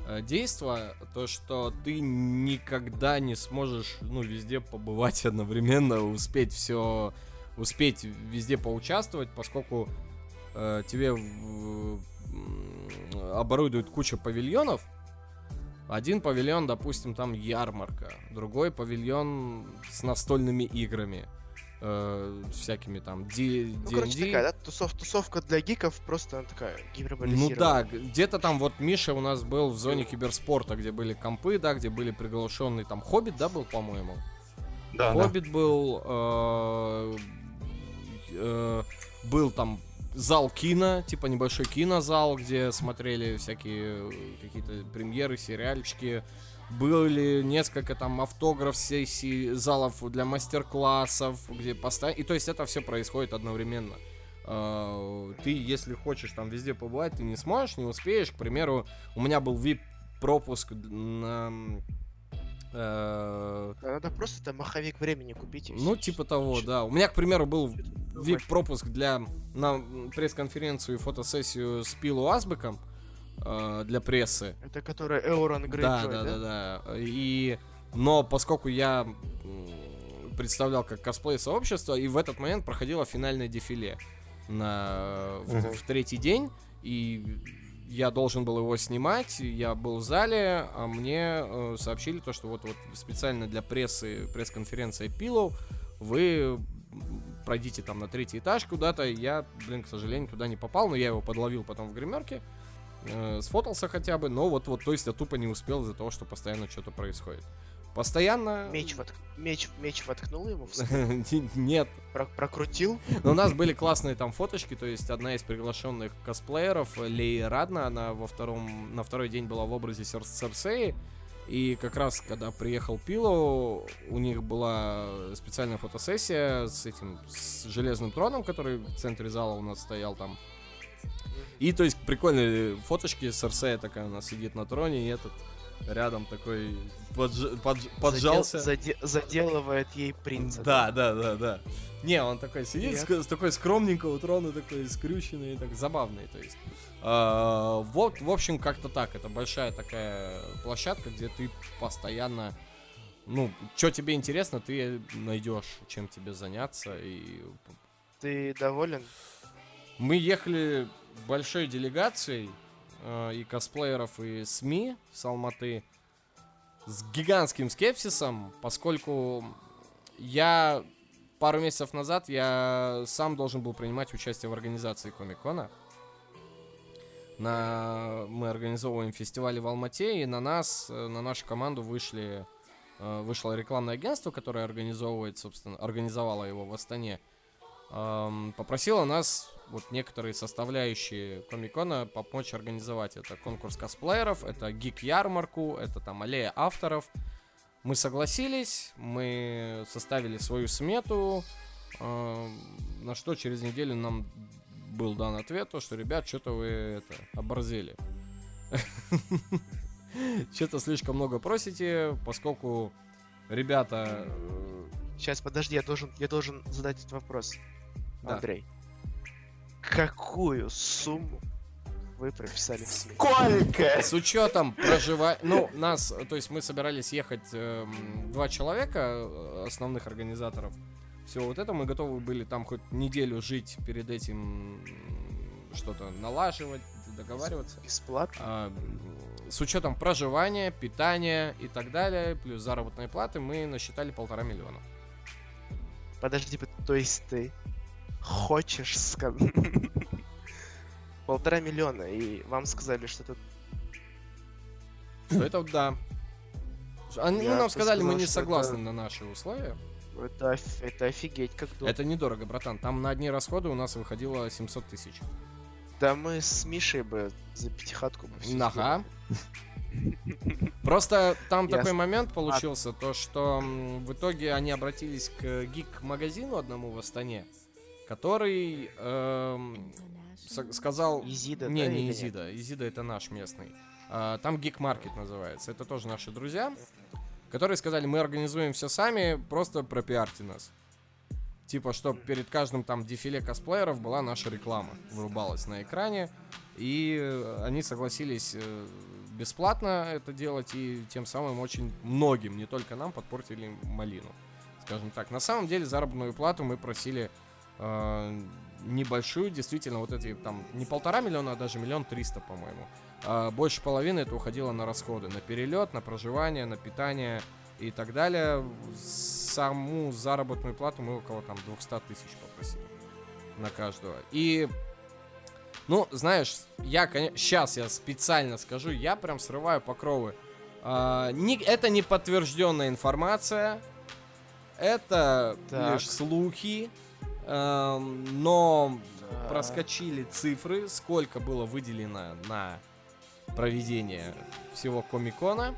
э, действа, то, что ты никогда не сможешь, ну, везде побывать одновременно, успеть все, успеть везде поучаствовать, поскольку э, тебе оборудуют кучу павильонов. Один павильон, допустим, там ярмарка, другой павильон с настольными играми э, всякими там D, Ну, короче, такая, да, тусов, тусовка для гиков, просто она такая Ну да, где-то там вот Миша у нас был в зоне киберспорта, где были компы, да, где были приглашенные там Хоббит, да, был, по-моему? Да, Хоббит да. был, э, э, был там зал кино, типа небольшой кинозал, где смотрели всякие э, какие-то премьеры, сериальчики. Были несколько там автограф-сессий, залов для мастер-классов, где поставить. И то есть это все происходит одновременно. А, ты, если хочешь там везде побывать, ты не сможешь, не успеешь. К примеру, у меня был VIP-пропуск на Э, Надо просто там маховик времени купить. Ну, типа того, да. У меня, к примеру, был VIP-пропуск для на пресс-конференцию и фотосессию с Пилу Азбеком э, для прессы. Это который Эурон Грейджой, да, да, да, да. И... Но поскольку я представлял как косплей сообщества, и в этот момент проходило финальное дефиле на, в, в третий день, и я должен был его снимать, я был в зале, а мне э, сообщили то, что вот, вот специально для прессы, пресс-конференция Pillow, вы пройдите там на третий этаж куда-то, я, блин, к сожалению, туда не попал, но я его подловил потом в гримерке, э, сфотался хотя бы, но вот, вот, то есть я тупо не успел из-за того, что постоянно что-то происходит. Постоянно... Меч, вотк... меч, меч воткнул ему в Нет. Про прокрутил? Но у нас были классные там фоточки, то есть одна из приглашенных косплееров, Лея Радна, она во втором, на второй день была в образе Сер Серсеи, и как раз, когда приехал Пило, у них была специальная фотосессия с этим, с железным троном, который в центре зала у нас стоял там. И, то есть, прикольные фоточки, Серсея такая у нас сидит на троне, и этот рядом такой подж... Подж... поджался. Задел... Заделывает ей принца. Да, да, да, да. Не, он такой сидит, с, такой скромненького трона, такой скрюченный, так забавный, то есть. А, вот, в общем, как-то так. Это большая такая площадка, где ты постоянно, ну, что тебе интересно, ты найдешь, чем тебе заняться и. Ты доволен? Мы ехали большой делегацией э, и косплееров, и СМИ с Алматы с гигантским скепсисом, поскольку я пару месяцев назад я сам должен был принимать участие в организации Комикона. На... Мы организовываем фестивали в Алмате, и на нас, э, на нашу команду вышли, э, вышло рекламное агентство, которое организовывает, собственно, организовало его в Астане. Попросило нас вот некоторые составляющие Комикона помочь организовать. Это конкурс косплееров, это гик-ярмарку, это там аллея авторов. Мы согласились, мы составили свою смету, э, на что через неделю нам был дан ответ, то, что, ребят, что-то вы это, оборзели. Что-то слишком много просите, поскольку ребята... Сейчас, подожди, я должен, я должен задать этот вопрос. Да. Андрей какую сумму вы прописали в СМИ? Сколько? С учетом проживания... Ну, нас, то есть мы собирались ехать э, два человека, э, основных организаторов. Все вот это мы готовы были там хоть неделю жить перед этим, что-то налаживать, договариваться. Бесплатно? А, с учетом проживания, питания и так далее, плюс заработной платы, мы насчитали полтора миллиона. Подожди, то есть ты хочешь сказать... Полтора миллиона, и вам сказали, что это... Что это да. Они нам сказали, сказал, мы не согласны это... на наши условия. Это, это офигеть как дорого. Это недорого, братан. Там на одни расходы у нас выходило 700 тысяч. Да мы с Мишей бы за пятихатку бы все Ага. Просто там такой момент получился, то что в итоге они обратились к гик-магазину одному в Астане который эм, сказал... Изида, Не, да, не Изида. Нет? Изида это наш местный. А, там Geek Market называется. Это тоже наши друзья, которые сказали, мы организуем все сами, просто пропиарьте нас. Типа, чтобы перед каждым там дефиле косплееров была наша реклама, вырубалась на экране. И они согласились э, бесплатно это делать, и тем самым очень многим, не только нам, подпортили малину. Скажем так. На самом деле заработную плату мы просили э, небольшую, действительно, вот эти там не полтора миллиона, а даже миллион триста, по-моему. Э, больше половины это уходило на расходы, на перелет, на проживание, на питание и так далее. Саму заработную плату мы около там 200 тысяч попросили на каждого. И ну, знаешь, я, конечно, сейчас я специально скажу, я прям срываю покровы. А, не, это не подтвержденная информация, это так. лишь слухи, но проскочили цифры, сколько было выделено на проведение всего Комикона.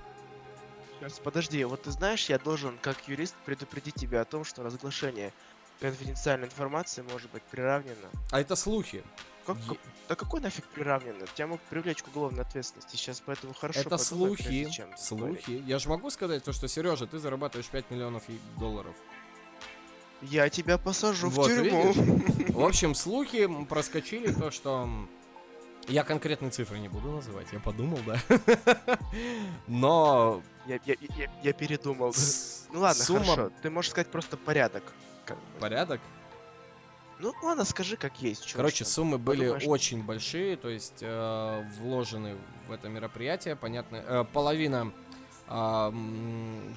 Сейчас, подожди, вот ты знаешь, я должен, как юрист, предупредить тебя о том, что разглашение конфиденциальной информации может быть приравнено. А это слухи. Как, как, да какой нафиг приравнено? Тебя могут привлечь к уголовной ответственности. Сейчас поэтому хорошо. Это слухи. чем слухи. Говорить. Я же могу сказать то, что Сережа, ты зарабатываешь 5 миллионов долларов. Я тебя посажу вот, в тюрьму. Видишь? В общем, слухи проскочили то, что я конкретные цифры не буду называть, я подумал, да. Но... Я, я, я, я передумал. ну ладно, сумма... хорошо. Ты можешь сказать просто порядок. Порядок? Ну ладно, скажи как есть. Короче, суммы были Подумаешь... очень большие, то есть э, вложены в это мероприятие, понятно. Э, половина а,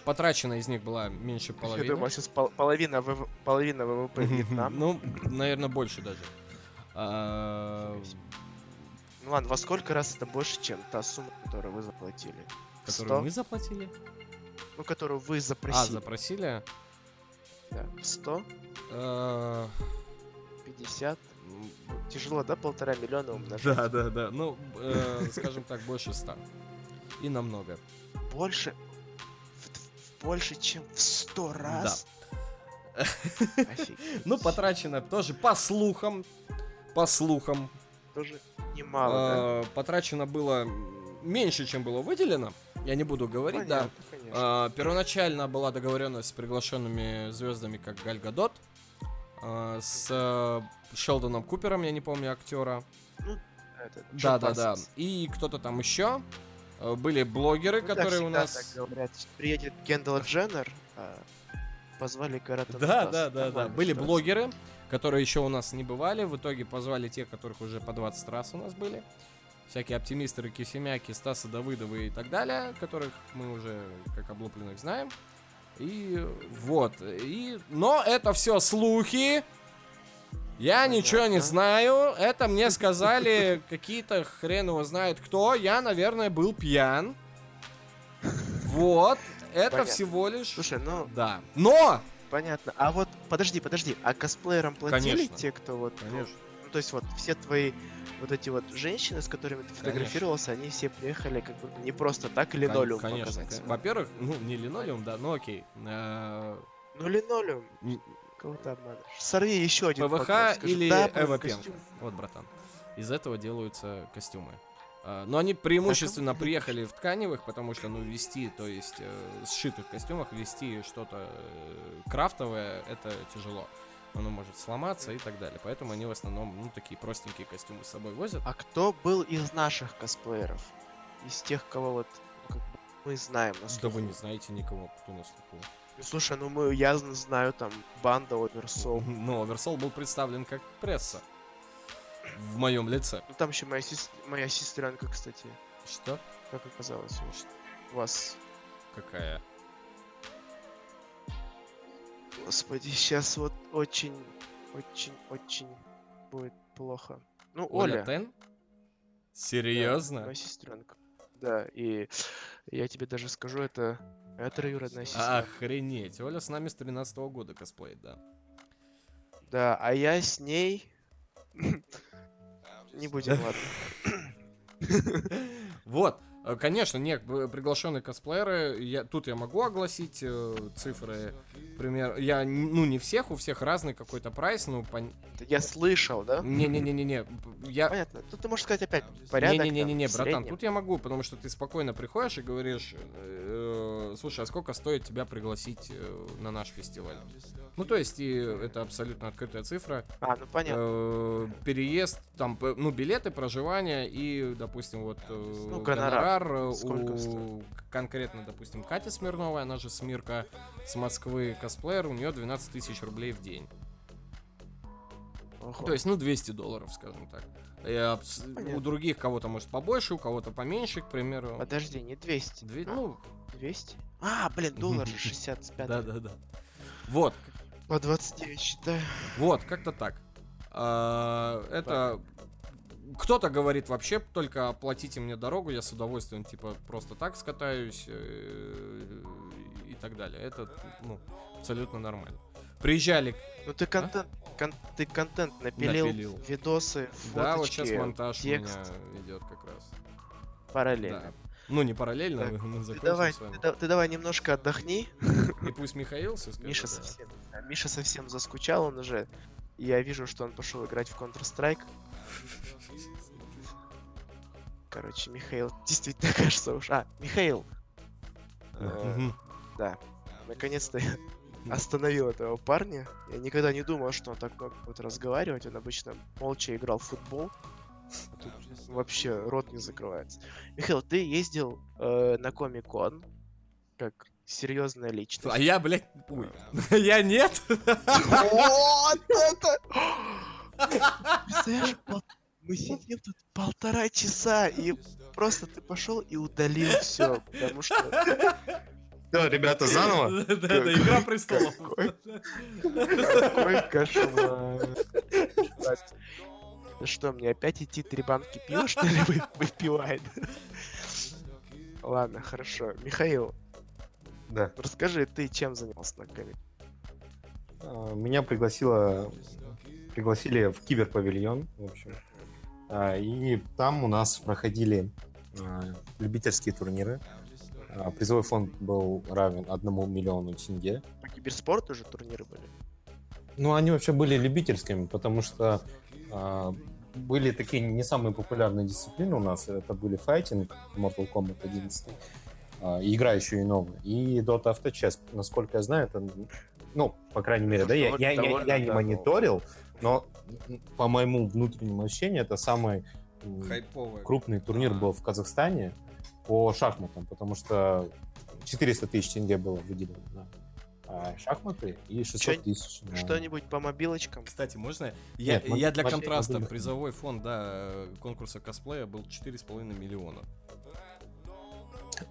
потрачено из них была меньше половины. Я думаю, сейчас пол- половина, ВВ, половина ВВП Вьетнам. ну, наверное, больше даже. А, Ну ладно, во сколько раз это больше, чем та сумма, которую вы заплатили? Которую 100? мы заплатили? Ну, которую вы запросили. А, запросили? Да. 100? 50? Тяжело, да, полтора миллиона умножить? Да, да, да. Ну, э, скажем так, больше ста. И намного. Больше? больше, чем в сто раз? Да. Ну, потрачено тоже по слухам. По слухам. Тоже немало, да? А, потрачено было меньше, чем было выделено. Я не буду говорить, да. А, первоначально была договоренность с приглашенными звездами, как Галь Гадот. А, с э, Шелдоном Купером, я не помню актера. Ну, да, да, да. И кто-то там еще. Э, были блогеры, ну, которые у нас... Так говорят, приедет Кендалл Дженнер, а позвали Карата Да, да, да, да. Были блогеры, которые еще у нас не бывали. В итоге позвали тех, которых уже по 20 раз у нас были. Всякие оптимисты, Рокисемяки, Стаса Давыдовы и так далее, которых мы уже как облупленных знаем. И вот. И... Но это все слухи. Я ничего не знаю. Это мне сказали какие-то хрен его знает кто. Я, наверное, был пьян. Вот. Это Понятно. всего лишь... Слушай, ну... Да. Но! Понятно. А вот, подожди, подожди. А косплеерам платили Конечно. те, кто вот... Ну, Конечно. Ну, то есть вот все твои вот эти вот женщины, с которыми ты фотографировался, Конечно. они все приехали как бы не просто так линолеум Конечно. показать. Во-первых, ну, не линолеум, да, ну окей. Э, ну, линолеум. Кого-то обманываешь. Сорви еще один ПВХ подкаст, или да, Эва Пенко. Вот, братан. Из этого делаются костюмы. А, но они преимущественно приехали в тканевых, потому что, ну, вести, то есть, э, сшитых костюмах, вести что-то э, крафтовое, это тяжело. Оно может сломаться и так далее. Поэтому они в основном, ну, такие простенькие костюмы с собой возят. А кто был из наших косплееров? Из тех, кого вот как бы, мы знаем на слуху? Да вы не знаете никого, кто на слуху. Слушай, ну мы, я знаю там банда Оверсол. Ну, Оверсол был представлен как пресса. В моем лице. Ну там еще моя, сес... моя сестренка, кстати. Что? Как оказалось, у вас. Какая? Господи, сейчас вот очень, очень, очень будет плохо. Ну, Оля. Оля Тен? Серьезно? Да, моя сестренка. Да, и я тебе даже скажу, это это троюродная сестра. Охренеть. Оля с нами с 13 -го года косплеит, да. Да, а я с ней... Не будем, ладно. Вот. Э, конечно, нет, приглашенные косплееры. Я, тут я могу огласить э, цифры. Пример. Я, ну, не всех, у всех разный какой-то прайс, ну, пон... Я слышал, да? Не-не-не-не-не. Я... Понятно. Тут ты можешь сказать опять порядок. Не-не-не-не, братан, тут я могу, потому что ты спокойно приходишь и говоришь, э, слушай, а сколько стоит тебя пригласить э, на наш фестиваль? Ну, то есть, и это абсолютно открытая цифра. А, ну понятно. Э, переезд, там, ну, билеты, проживание и, допустим, вот э, ну, гонорар, гонорар у конкретно, допустим, Катя Смирнова, она же Смирка с Москвы косплеер, у нее 12 тысяч рублей в день. Ого. То есть, ну, 200 долларов, скажем так. Я, у других кого-то, может, побольше, у кого-то поменьше, к примеру. Подожди, не 200. Две, ну, 200? А, блин, доллар же 65. Да-да-да. Вот, по 29 считаю. Вот, как-то так. А, это... Кто-то говорит вообще только оплатите мне дорогу, я с удовольствием типа просто так скатаюсь э, и так далее. Это ну, абсолютно нормально. Приезжали. Ну ты контент, а? кон, ты контент напилил, напилил, видосы, фоточки, Да, вот сейчас монтаж текст. у меня идет как раз. Параллельно. Да. Ну, не параллельно, так, мы ты давай, ты, ты давай немножко отдохни. И пусть Михаил все скажет. Миша да. совсем, Миша совсем заскучал, он уже... Я вижу, что он пошел играть в Counter-Strike. Короче, Михаил действительно кажется уж... А, Михаил! Э, да, наконец-то я остановил этого парня. Я никогда не думал, что он так много будет разговаривать. Он обычно молча играл в футбол. А тут вообще рот не закрывается. Михаил, ты ездил э, на Комик-кон как серьезная личность. А я, блядь, ой. я нет? Вот это! Представляешь, мы сидим тут полтора часа, и просто ты пошел и удалил все, потому что... Да, ребята, заново? Да, да, Игра престолов. Какой кошмар. что, мне опять идти три банки пива, что ли, выпивает? Ладно, хорошо. Михаил, да. расскажи, ты чем занялся на коме? А, меня пригласила, пригласили в киберпавильон, в общем. А, и там у нас проходили а, любительские турниры. Призовой фонд был равен одному миллиону тенге. По киберспорту же турниры были? Ну, они вообще были любительскими, потому что были такие не самые популярные дисциплины у нас. Это были файтинг, Mortal Kombat 11, а, игра еще и новая, и Dota Auto Chess. Насколько я знаю, это, ну, по крайней мере, да, я, я, я, я не мониторил, но по моему внутреннему ощущению, это самый Хайповый. крупный турнир был в Казахстане по шахматам, потому что 400 тысяч тенге было выделено на а, шахматы и 600 тысяч. На... Что-нибудь по мобилочкам? Кстати, можно? Я, Нет, я для контраста, мобильных. призовой фонд да, конкурса косплея был 4,5 миллиона.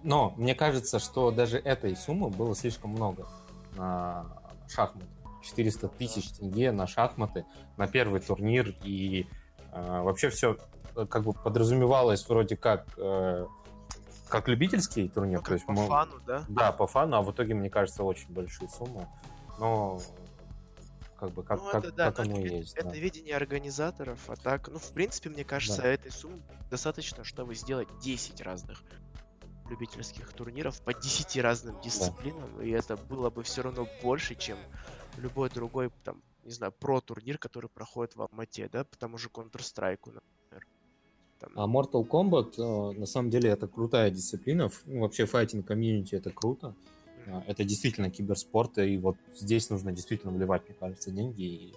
Но мне кажется, что даже этой суммы было слишком много на шахматы. 400 тысяч тенге на шахматы, на первый турнир. И э, вообще все э, как бы подразумевалось вроде как э, как любительский турнир. Ну, то есть по мы... фану, да? Да, по фану, а в итоге, мне кажется, очень большие суммы. Но как бы как, ну, как, это, да, как оно это, есть. Это да. видение организаторов, а так, ну, в принципе, мне кажется, да. этой суммы достаточно, чтобы сделать 10 разных любительских турниров по 10 разным дисциплинам, да. и это было бы все равно больше, чем любой другой, там, не знаю, про-турнир, который проходит в Алмате, да, по тому же Counter-Strike, например. Там... А Mortal Kombat, э, на самом деле, это крутая дисциплина. Ну, вообще, файтинг комьюнити это круто. Mm-hmm. Это действительно киберспорт, и вот здесь нужно действительно вливать, мне кажется, деньги и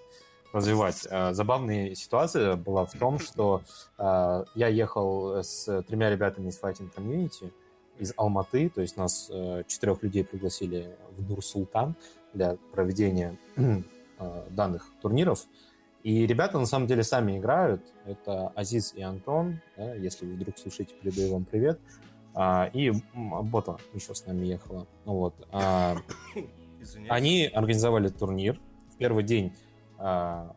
развивать. А, забавная ситуация была в том, что а, я ехал с тремя ребятами из файтинг комьюнити, из Алматы, то есть нас э, четырех людей пригласили в Нур-Султан для проведения э, данных турниров. И ребята на самом деле сами играют. Это Азиз и Антон. Да, если вы вдруг слушаете, передаю вам привет. А, и Бота еще с нами ехала. Ну, вот. А, они организовали турнир. В первый день а,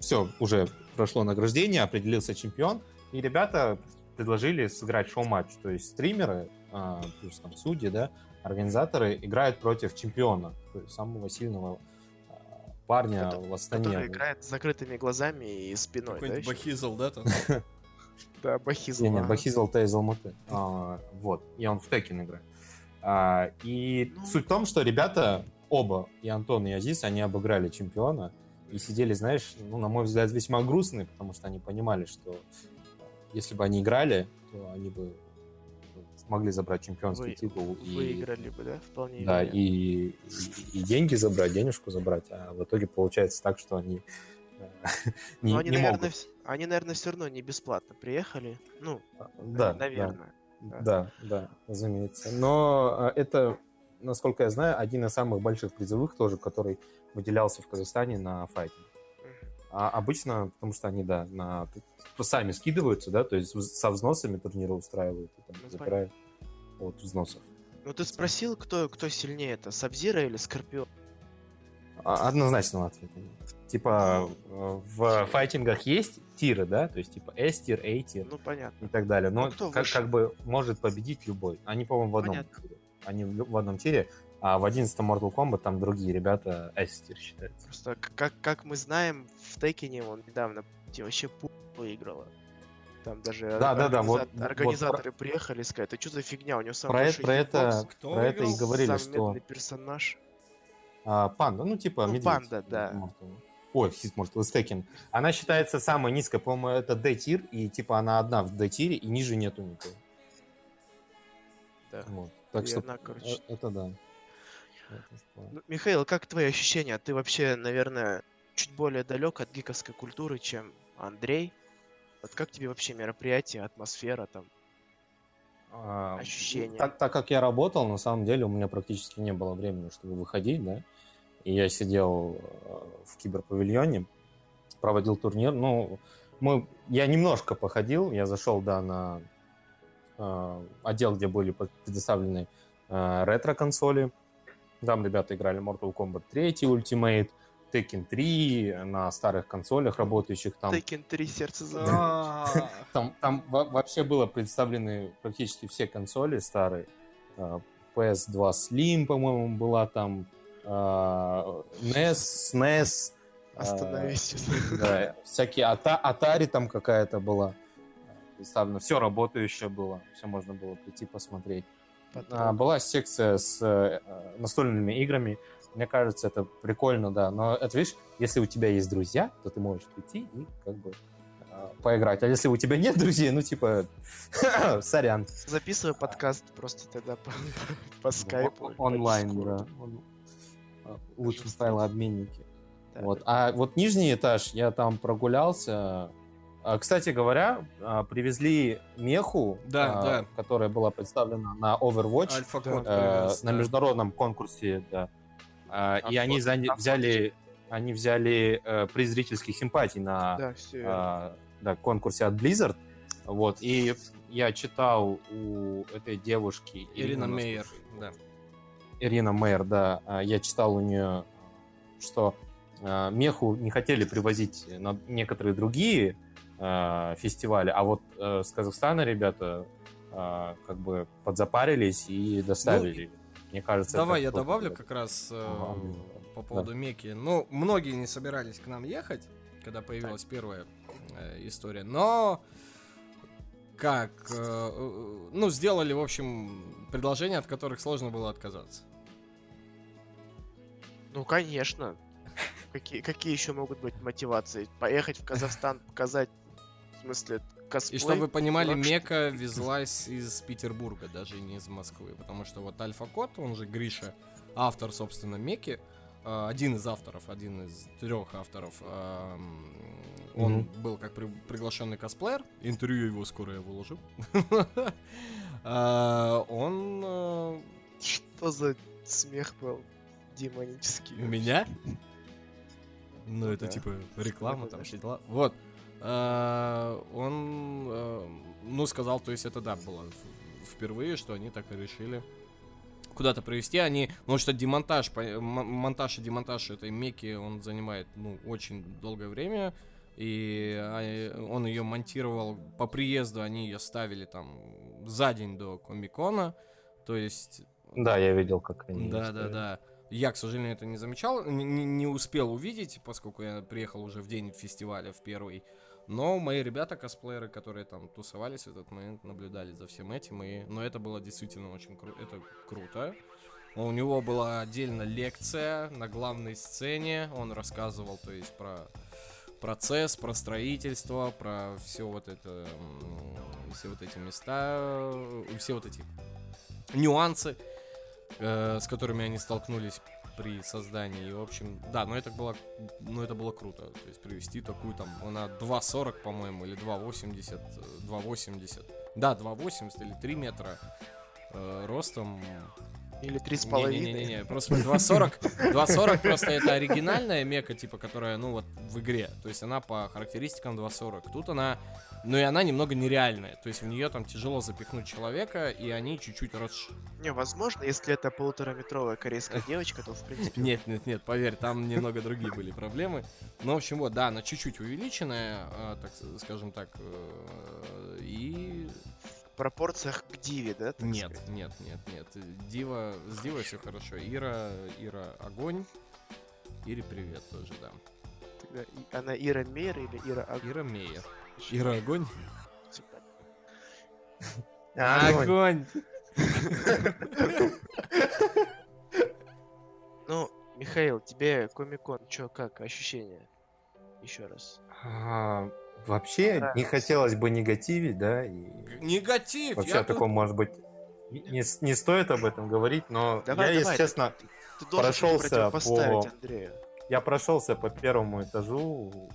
все, уже прошло награждение, определился чемпион. И ребята предложили сыграть шоу-матч. То есть стримеры, а, плюс там судьи, да, организаторы играют против чемпиона, то есть самого сильного а, парня Это, в Астане. Который играет с закрытыми глазами и спиной, Какой-нибудь да? Бахизл, да, там? Да, Бахизл. Не, не, Бахизл-то из Алматы. А, вот, и он в Текен играет. И ну. суть в том, что ребята, оба, и Антон, и Азиз, они обыграли чемпиона и сидели, знаешь, ну, на мой взгляд, весьма грустные, потому что они понимали, что если бы они играли, то они бы смогли забрать чемпионский Вы, титул. Выиграли и, бы, да, вполне Да, и, и, и деньги забрать, денежку забрать, а в итоге получается так, что они э, не, они, не наверное, могут. Они, наверное, все равно не бесплатно приехали. Ну, а, да, наверное. Да, да, да, разумеется. Но а, это, насколько я знаю, один из самых больших призовых тоже, который выделялся в Казахстане на файтинг. А обычно, потому что они, да, на, сами скидываются, да, то есть со взносами турниры устраивают и там, ну, забирают от взносов. Ну ты спросил, кто, кто сильнее, это Сабзира или Скорпион? А, однозначного ответа нет. Типа э, в файтингах есть тиры, да, то есть типа S-тир, A-тир ну, понятно. и так далее, но ну, как, как бы может победить любой. Они, по-моему, в одном понятно. тире. Они в одном тире. А в 11 Mortal Kombat там другие ребята S-тир считаются. Просто как, как мы знаем, в Текине он недавно вообще пу выиграла. Там даже да, организа... да, да, вот, организаторы вот, про... сказать, это что за фигня, у него самый про, это, про это, Кто про это и говорили, что... персонаж. А, панда, ну типа ну, медведь. Панда, да. Ой, Сис может Стекин. Она считается самой низкой, по-моему, это D-тир, и типа она одна в D-тире, и ниже нету никого. Да. Вот. Так и что одна, короче. Э, это да. Ну, Михаил, как твои ощущения? Ты вообще, наверное, чуть более далек от гиковской культуры, чем Андрей. Вот как тебе вообще мероприятие, атмосфера там? А, ощущения? Так, так как я работал, на самом деле у меня практически не было времени, чтобы выходить, да. И я сидел э, в киберпавильоне, проводил турнир. Ну, мы, я немножко походил, я зашел, да, на э, отдел, где были предоставлены э, ретро-консоли, там ребята играли Mortal Kombat 3 Ultimate, Tekken 3 на старых консолях работающих там. Tekken 3 сердце за. Там, там вообще было представлены практически все консоли старые. PS2 Slim, по-моему, была там. NES, SNES. Остановись. Да, всякие Atari там какая-то была представлено. Все работающее было. Все можно было прийти посмотреть. Потом. Была секция с э, настольными играми. Мне кажется, это прикольно, да. Но это, видишь, если у тебя есть друзья, то ты можешь прийти и как бы э, поиграть. А если у тебя нет друзей, ну типа, сорян. Записывай подкаст просто тогда по, по скайпу. Онлайн, да. Лучше файлообменники. Да, вот. Да. А вот нижний этаж, я там прогулялся. А, кстати говоря, а, привезли меху, да, а, да. которая была представлена на Overwatch да. э, на международном конкурсе, да. А, и они заня- взяли, они взяли э, приз зрительских симпатий на да, э, да, конкурсе от Blizzard. Вот, и я читал у этой девушки... Ирина, Ирина Мейер, да. Ирина Мейер, да. Я читал у нее, что э, меху не хотели привозить на некоторые другие э, фестивали, а вот э, с Казахстана ребята э, как бы подзапарились и доставили. Ну, мне кажется, Давай я добавлю как раз э, по поводу да. Меки. Ну, многие не собирались к нам ехать, когда появилась так. первая э, история, но как, э, ну, сделали, в общем, предложения, от которых сложно было отказаться. Ну, конечно. Какие, какие еще могут быть мотивации? Поехать в Казахстан, показать, смысле, косплей. И чтобы вы понимали, Мека везлась из Петербурга, даже не из Москвы. Потому что вот Альфа Кот, он же Гриша, автор, собственно, Меки, э, один из авторов, один из трех авторов, он mm-hmm. был как при, приглашенный косплеер. Интервью его скоро я выложу. А, он... Э, что за смех был демонический? У меня? Ну, это типа реклама, там все дела. Вот. Э, он, э, ну, сказал, то есть это, да, было впервые, что они так и решили куда-то провести. Они, ну, что демонтаж, монтаж и демонтаж этой Меки, он занимает, ну, очень долгое время. И а, он ее монтировал по приезду, они ее ставили там за день до Комикона. То есть... Да, я видел, как они... Да, да, да. Я, к сожалению, это не замечал, не, не успел увидеть, поскольку я приехал уже в день фестиваля, в первый. Но мои ребята, косплееры, которые там тусовались в этот момент, наблюдали за всем этим. И... Но это было действительно очень кру... это круто. У него была отдельно лекция на главной сцене. Он рассказывал, то есть, про процесс, про строительство, про все вот это, все вот эти места, все вот эти нюансы, э, с которыми они столкнулись при создании. И, в общем, да, но это было, ну, это было круто. То есть привести такую там, она 2.40, по-моему, или 2.80, 2.80. Да, 2.80 или 3 метра э, ростом. Или 3,5. Не-не-не, просто 2.40, 2.40 просто это оригинальная мека, типа, которая, ну, вот, в игре. То есть она по характеристикам 2.40. Тут она но и она немного нереальная. То есть в нее там тяжело запихнуть человека, и они чуть-чуть расш... Не, возможно, если это полутораметровая корейская девочка, то в принципе... Нет, нет, нет, поверь, там немного другие были проблемы. Ну, в общем, вот, да, она чуть-чуть увеличенная, а, так скажем так, э, и... В пропорциях к Диве, да? Нет, сказать? нет, нет, нет. Дива, с Дивой все хорошо. Ира, Ира огонь. Ире привет тоже, да. Тогда она Ира Мейер или Ира Огонь? Ира Мейер. Ира огонь? Огонь! Ну, Михаил, тебе Комикон, чё, как ощущения? Еще раз. А, вообще, не хотелось бы негативить, да? И... Негатив! Вообще, о таком, может быть, не, не стоит об этом говорить, но давай, я, давай, если честно, ты, ты прошелся по... Андрею. Я прошелся по первому этажу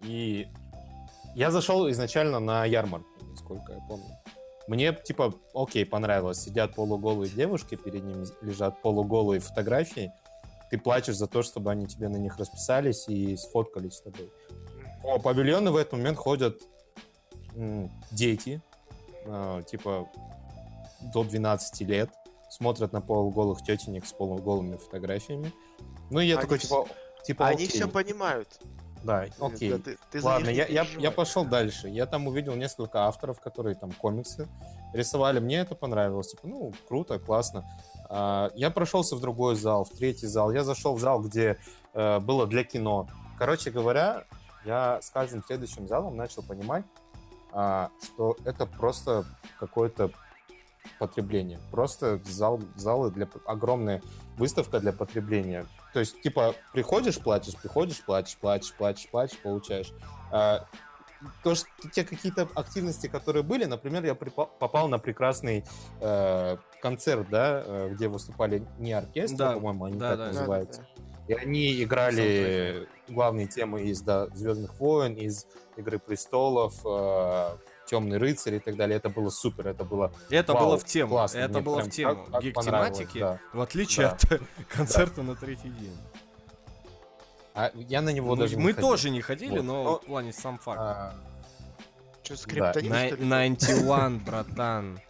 и я зашел изначально на ярмарку, насколько я помню. Мне, типа, окей, понравилось. Сидят полуголые девушки, перед ними лежат полуголые фотографии. Ты плачешь за то, чтобы они тебе на них расписались и сфоткались с тобой. По павильону в этот момент ходят дети, э, типа, до 12 лет, смотрят на полуголых тетенек с полуголыми фотографиями. Ну, я они такой, типа... типа, Они все понимают. Да, окей. Да, ты, ты Ладно, я, я, я пошел дальше. Я там увидел несколько авторов, которые там комиксы рисовали. Мне это понравилось. Типа, ну, круто, классно. А, я прошелся в другой зал, в третий зал. Я зашел в зал, где э, было для кино. Короче говоря, я с каждым следующим залом начал понимать, а, что это просто какое-то потребление. Просто зал, залы для огромная выставка для потребления. То есть, типа, приходишь, платишь, приходишь, платишь, платишь, платишь, платишь, получаешь. А, то, что те какие-то активности, которые были, например, я попал на прекрасный э, концерт, да, э, где выступали не оркестры, да, по-моему, они да, так да, называются. Да, да, да. И они играли главные темы из да, Звездных войн, из Игры престолов, э, Темный рыцарь и так далее. Это было супер, это было. Это вау, было в тему. Классно. Это Мне было в тему гик-тематики, да. в отличие да. от концерта да. на третий день. А я на него ну, даже Мы тоже не ходили, вот. но, но в плане сам факт. А... Что, скриптонит, да. 91, братан.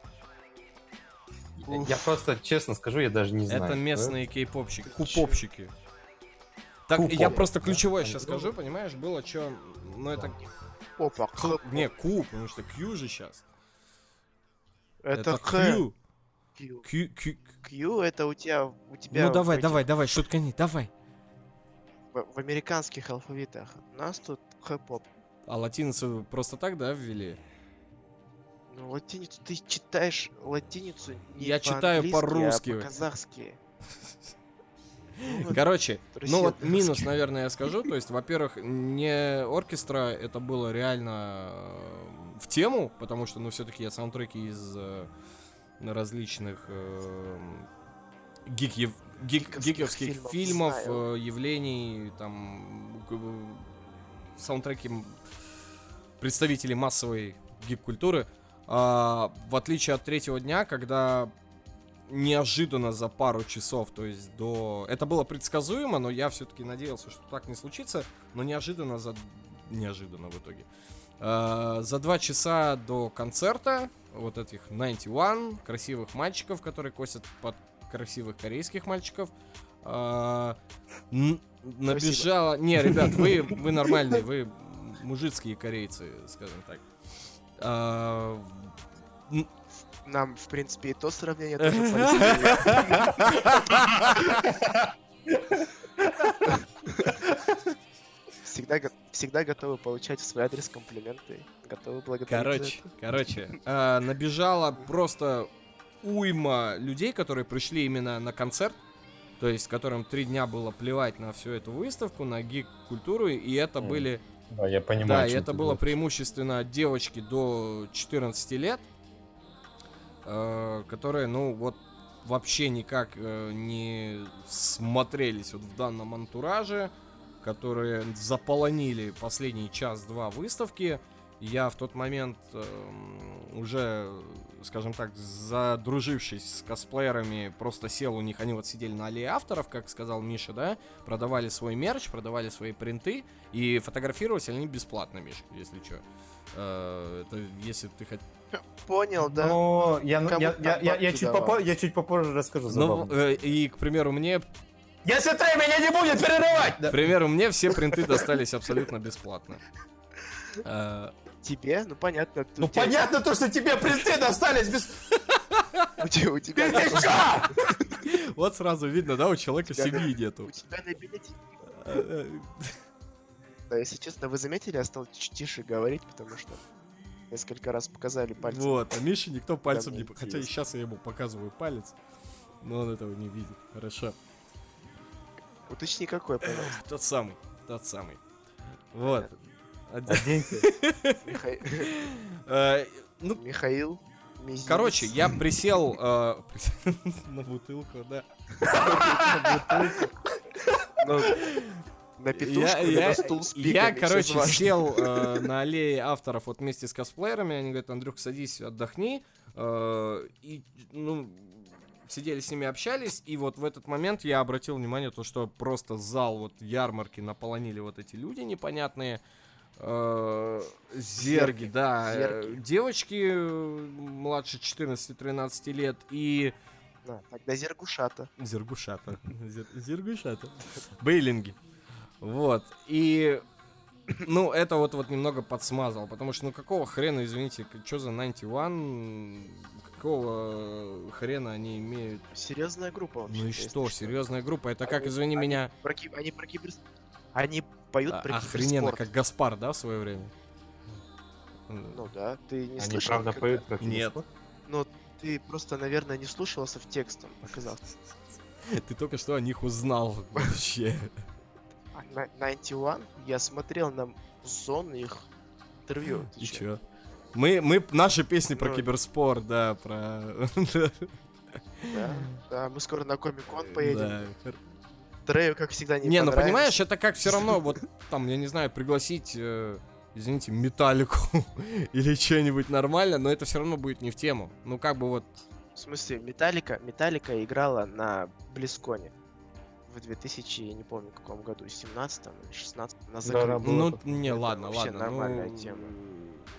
Я просто, честно скажу, я даже не знаю. Это местные кей-попщики, купопщики. Так, я просто ключевое сейчас скажу, понимаешь, было что, ну это Опа. Х... Не, Q, потому что Q же сейчас. Это, это Q. Q. Q. Q. Q это у тебя... У тебя ну давай, этих... давай, давай, шуткани, давай. В, в американских алфавитах у нас тут хэп-поп. А латиницу просто так, да, ввели? Ну, латиницу, ты читаешь латиницу не Я по читаю по-русски. А по-казахски. Короче, ну вот минус, наверное, я скажу. То есть, во-первых, не оркестра, это было реально э, в тему, потому что, ну, все-таки я саундтреки из э, различных э, гик, гик, гиковских фильмов, явлений, там, саундтреки представителей массовой гик-культуры. А, в отличие от третьего дня, когда неожиданно за пару часов, то есть до... Это было предсказуемо, но я все-таки надеялся, что так не случится, но неожиданно за... Неожиданно в итоге. Uh, за два часа до концерта вот этих 91 красивых мальчиков, которые косят под красивых корейских мальчиков, uh, набежала... Не, ребят, вы, вы нормальные, вы мужицкие корейцы, скажем так. Нам, в принципе, и то сравнение тоже Всегда, всегда готовы получать в свой адрес комплименты. Готовы благодарить Короче, короче, э, набежала просто уйма людей, которые пришли именно на концерт, то есть которым три дня было плевать на всю эту выставку, на гик-культуру, и это mm. были... Да, я понимаю. Да, и это было преимущественно девочки до 14 лет, Э, которые, ну, вот вообще никак э, не смотрелись вот в данном антураже, которые заполонили последний час-два выставки. Я в тот момент э, уже, скажем так, задружившись с косплеерами, просто сел у них, они вот сидели на аллее авторов, как сказал Миша, да, продавали свой мерч, продавали свои принты, и фотографировались они бесплатно, Миша, если что. Э, это если ты хоть Понял, да. Но я, ну, я, я, я, я, чуть попо- я чуть попозже расскажу Ну, э, и, к примеру, мне... Если ты меня не будет перерывать! К примеру, мне все принты достались абсолютно бесплатно. Э, тебе? Ну, понятно. Ну, понятно то, что тебе принты достались без... У тебя... У тебя Вот сразу видно, да, у человека семьи нету. У тебя на билете... Э, да, если честно, вы заметили, я стал тише говорить, потому что несколько раз показали пальцем. Вот, а Мише никто пальцем не... Хотя и сейчас я ему показываю палец, но он этого не видит. Хорошо. Уточни какой, пожалуйста. Тот самый, тот самый. Вот. Э, ну, Михаил. Короче, я присел э, на бутылку, да. На бутылку. На петушку, я, я, стул с пиками, Я, короче, сел э, на аллее авторов вот вместе с косплеерами. Они говорят, Андрюх, садись, отдохни. Э, и, ну, сидели с ними, общались, и вот в этот момент я обратил внимание, то, что просто зал вот ярмарки наполонили вот эти люди непонятные, э, зерги, зерги, да, зерги. девочки младше 14-13 лет, и... Да, тогда зергушата. Зергушата. Зер, зергушата. Бейлинги. Вот. И ну, это вот, вот немного подсмазал, потому что, ну, какого хрена, извините, что за 91, какого хрена они имеют? Серьезная группа вообще. Ну и что, серьезная группа, это как, извини они, меня... Про, они про кибер... Они поют а, про Охрененно, как Гаспар, да, в свое время? Ну да, ты не они слышал? правда как... поют про Нет. Ну, ты просто, наверное, не слушался в текстом, оказался. Ты только что о них узнал вообще. 91, я смотрел на зону их интервью. И чё? Мы, мы, наши песни про ну, киберспорт, да, про... Да, да, мы скоро на Комик-кон поедем. Да. Трею, как всегда, не Не, ну понимаешь, это как все равно, вот там, я не знаю, пригласить, э, извините, металлику или что-нибудь нормально, но это все равно будет не в тему. Ну как бы вот... В смысле, Металлика, Металлика играла на Близконе в 2000, я не помню, каком году, 17 или 16 на закрытии. Да, ну, не, ладно, вообще ладно. нормальная ну, тема.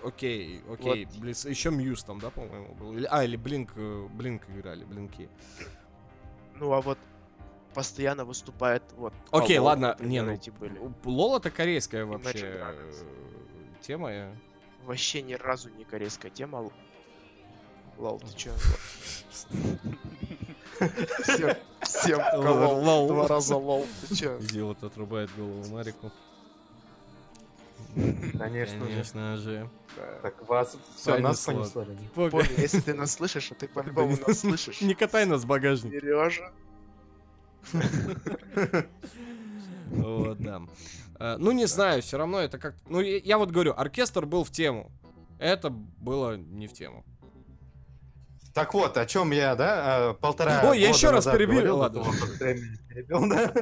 Окей, окей. Вот. Близ... Еще Muse там, да, по-моему, был? Или... А, или Blink, э, Blink играли, Блинки. Ну, а вот постоянно выступает вот. Окей, Лол, ладно, не, ну, эти были. Лол это корейская вообще тема. Вообще ни разу не корейская тема. Лол, ты чё? Всем, всем лол, два раза лол, ты чё? Идиот отрубает голову Марику. Конечно, Конечно же. Так вас все нас понесло. Помни, если ты нас слышишь, а ты по-любому нас слышишь. Не катай нас в багажник. Сережа. Вот, да. А, ну, не знаю, все равно это как... Ну, я вот говорю, оркестр был в тему. Это было не в тему. Так вот, о чем я, да, а, полтора Ой, я еще раз перебил. Ладно. Перебил, да.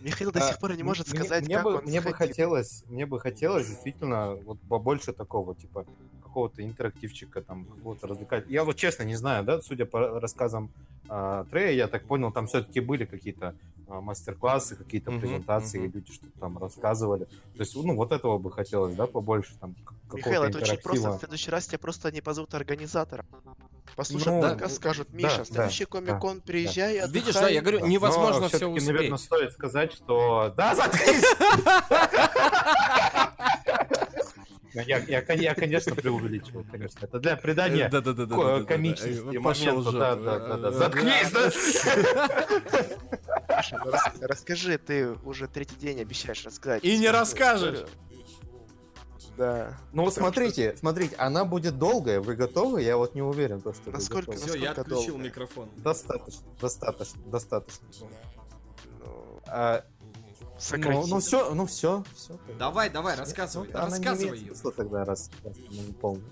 Михаил до сих пор не может сказать, мне, как бы, он мне бы хотелось, мне бы хотелось действительно вот побольше такого типа какого-то интерактивчика там какого-то развлекать. Я вот честно не знаю, да, судя по рассказам э, Трея, я так понял, там все-таки были какие-то э, мастер-классы, какие-то uh-huh, презентации, uh-huh. люди что-то там рассказывали. То есть, ну вот этого бы хотелось, да, побольше там Михаил, это очень просто. В следующий раз тебя просто не позовут организатора. Послушай, ну, да, скажут, Миша, да, следующий да, Комик-кон, да, приезжай, да. Видишь, да, я говорю, невозможно Но все успеть. наверное, стоит сказать, что... Да, заткнись! Я, я, я, конечно, преувеличиваю, конечно. Это для придания да, да, да, да, комичности да, да, моменту. Да, да, да, да. Заткнись, да! Паша, ну, расскажи, ты уже третий день обещаешь рассказать. И не расскажешь! Да. Ну вот смотрите, что... смотрите, она будет долгая, вы готовы? Я вот не уверен, то, что насколько, Все, я отключил долго? микрофон. Достаточно, достаточно, достаточно. Ну, а, ну, ну все, ну все, все. Давай, давай, рассказывай, ну, рассказывай. Не что тогда раз, раз не помню.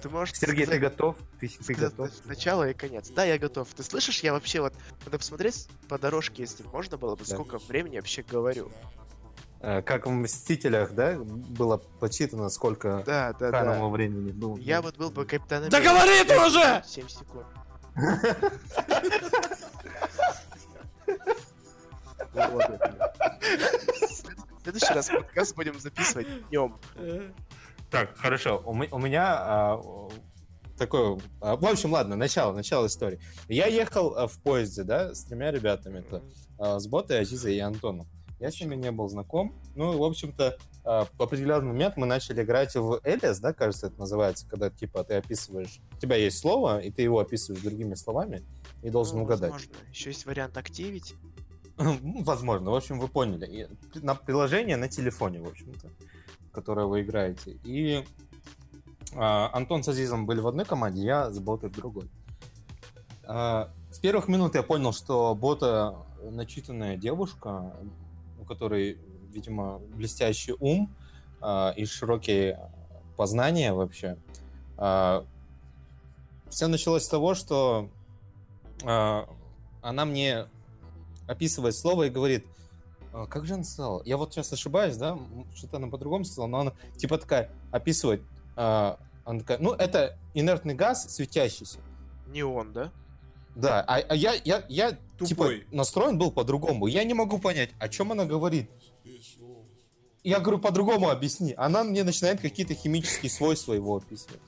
Ты можешь Сергей, ты готов? Ты, ты готов? Начало и конец. Да, я готов. Ты слышишь, я вообще вот, надо посмотреть по дорожке, если можно было бы, да. сколько времени вообще говорю. Э, как в «Мстителях», да, было подсчитано, сколько да, да, да. времени было. Я вот был бы капитаном... Да говори ты уже! 7 секунд. В следующий раз подкаст будем записывать днем. Так, хорошо. У, меня а, такое... А, в общем, ладно, начало, начало истории. Я ехал а, в поезде, да, с тремя ребятами. Это а, с Ботой, Азизой и Антоном. Я с ними не был знаком. Ну, в общем-то, а, в определенный момент мы начали играть в Элис, да, кажется, это называется, когда, типа, ты описываешь... У тебя есть слово, и ты его описываешь другими словами, и должен ну, угадать. Возможно. Еще есть вариант Activity. Ну, возможно. В общем, вы поняли. на приложение на телефоне, в общем-то, которое вы играете. И а, Антон с Азизом были в одной команде, я с ботой в другой. А, с первых минут я понял, что бота начитанная девушка, у которой, видимо, блестящий ум э, и широкие познания вообще. Э, все началось с того, что э, она мне описывает слово и говорит, как же она сказала? Я вот сейчас ошибаюсь, да? Что-то она по-другому сказала, но она типа такая описывает. Э, она такая, ну, это инертный газ, светящийся. Неон, да? Да, а, а я, я, я типа настроен был по-другому. Я не могу понять, о чем она говорит. Я говорю, по-другому объясни. Она мне начинает какие-то химические свойства его описывать.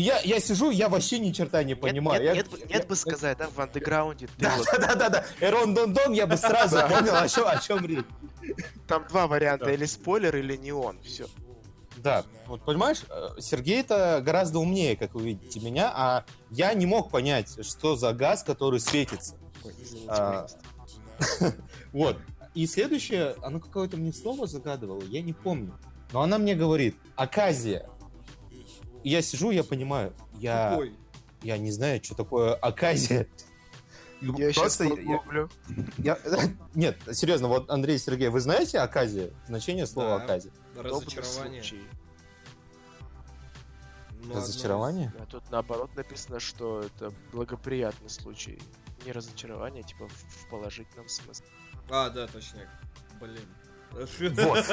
Я, я сижу, я вообще ни черта не понимаю. Нет, я, нет, нет, нет бы сказать, да, в андеграунде. Да, да, да, да, да. Эрон Дон Дон, я бы сразу понял, о чем, о чем речь. Там два варианта, или спойлер, или не он. Все. Да, вот понимаешь, э, Сергей-то гораздо умнее, как вы видите, меня, а я не мог понять, что за газ, который светится. Ой, извините, А. Вот. И следующее, она какое-то мне слово загадывала, я не помню. Но она мне говорит, аказия. Я сижу, я понимаю, я, Какой? я не знаю, что такое аказия. Я сейчас Просто я- я- нет, серьезно, вот Андрей Сергей, вы знаете аказия? Значение слова Да. Добрый Разочарование. Ну, одно Разочарование? А тут наоборот написано, что это благоприятный случай. Не разочарование, типа в, в положительном смысле. А, да, точняк. Блин. Вот.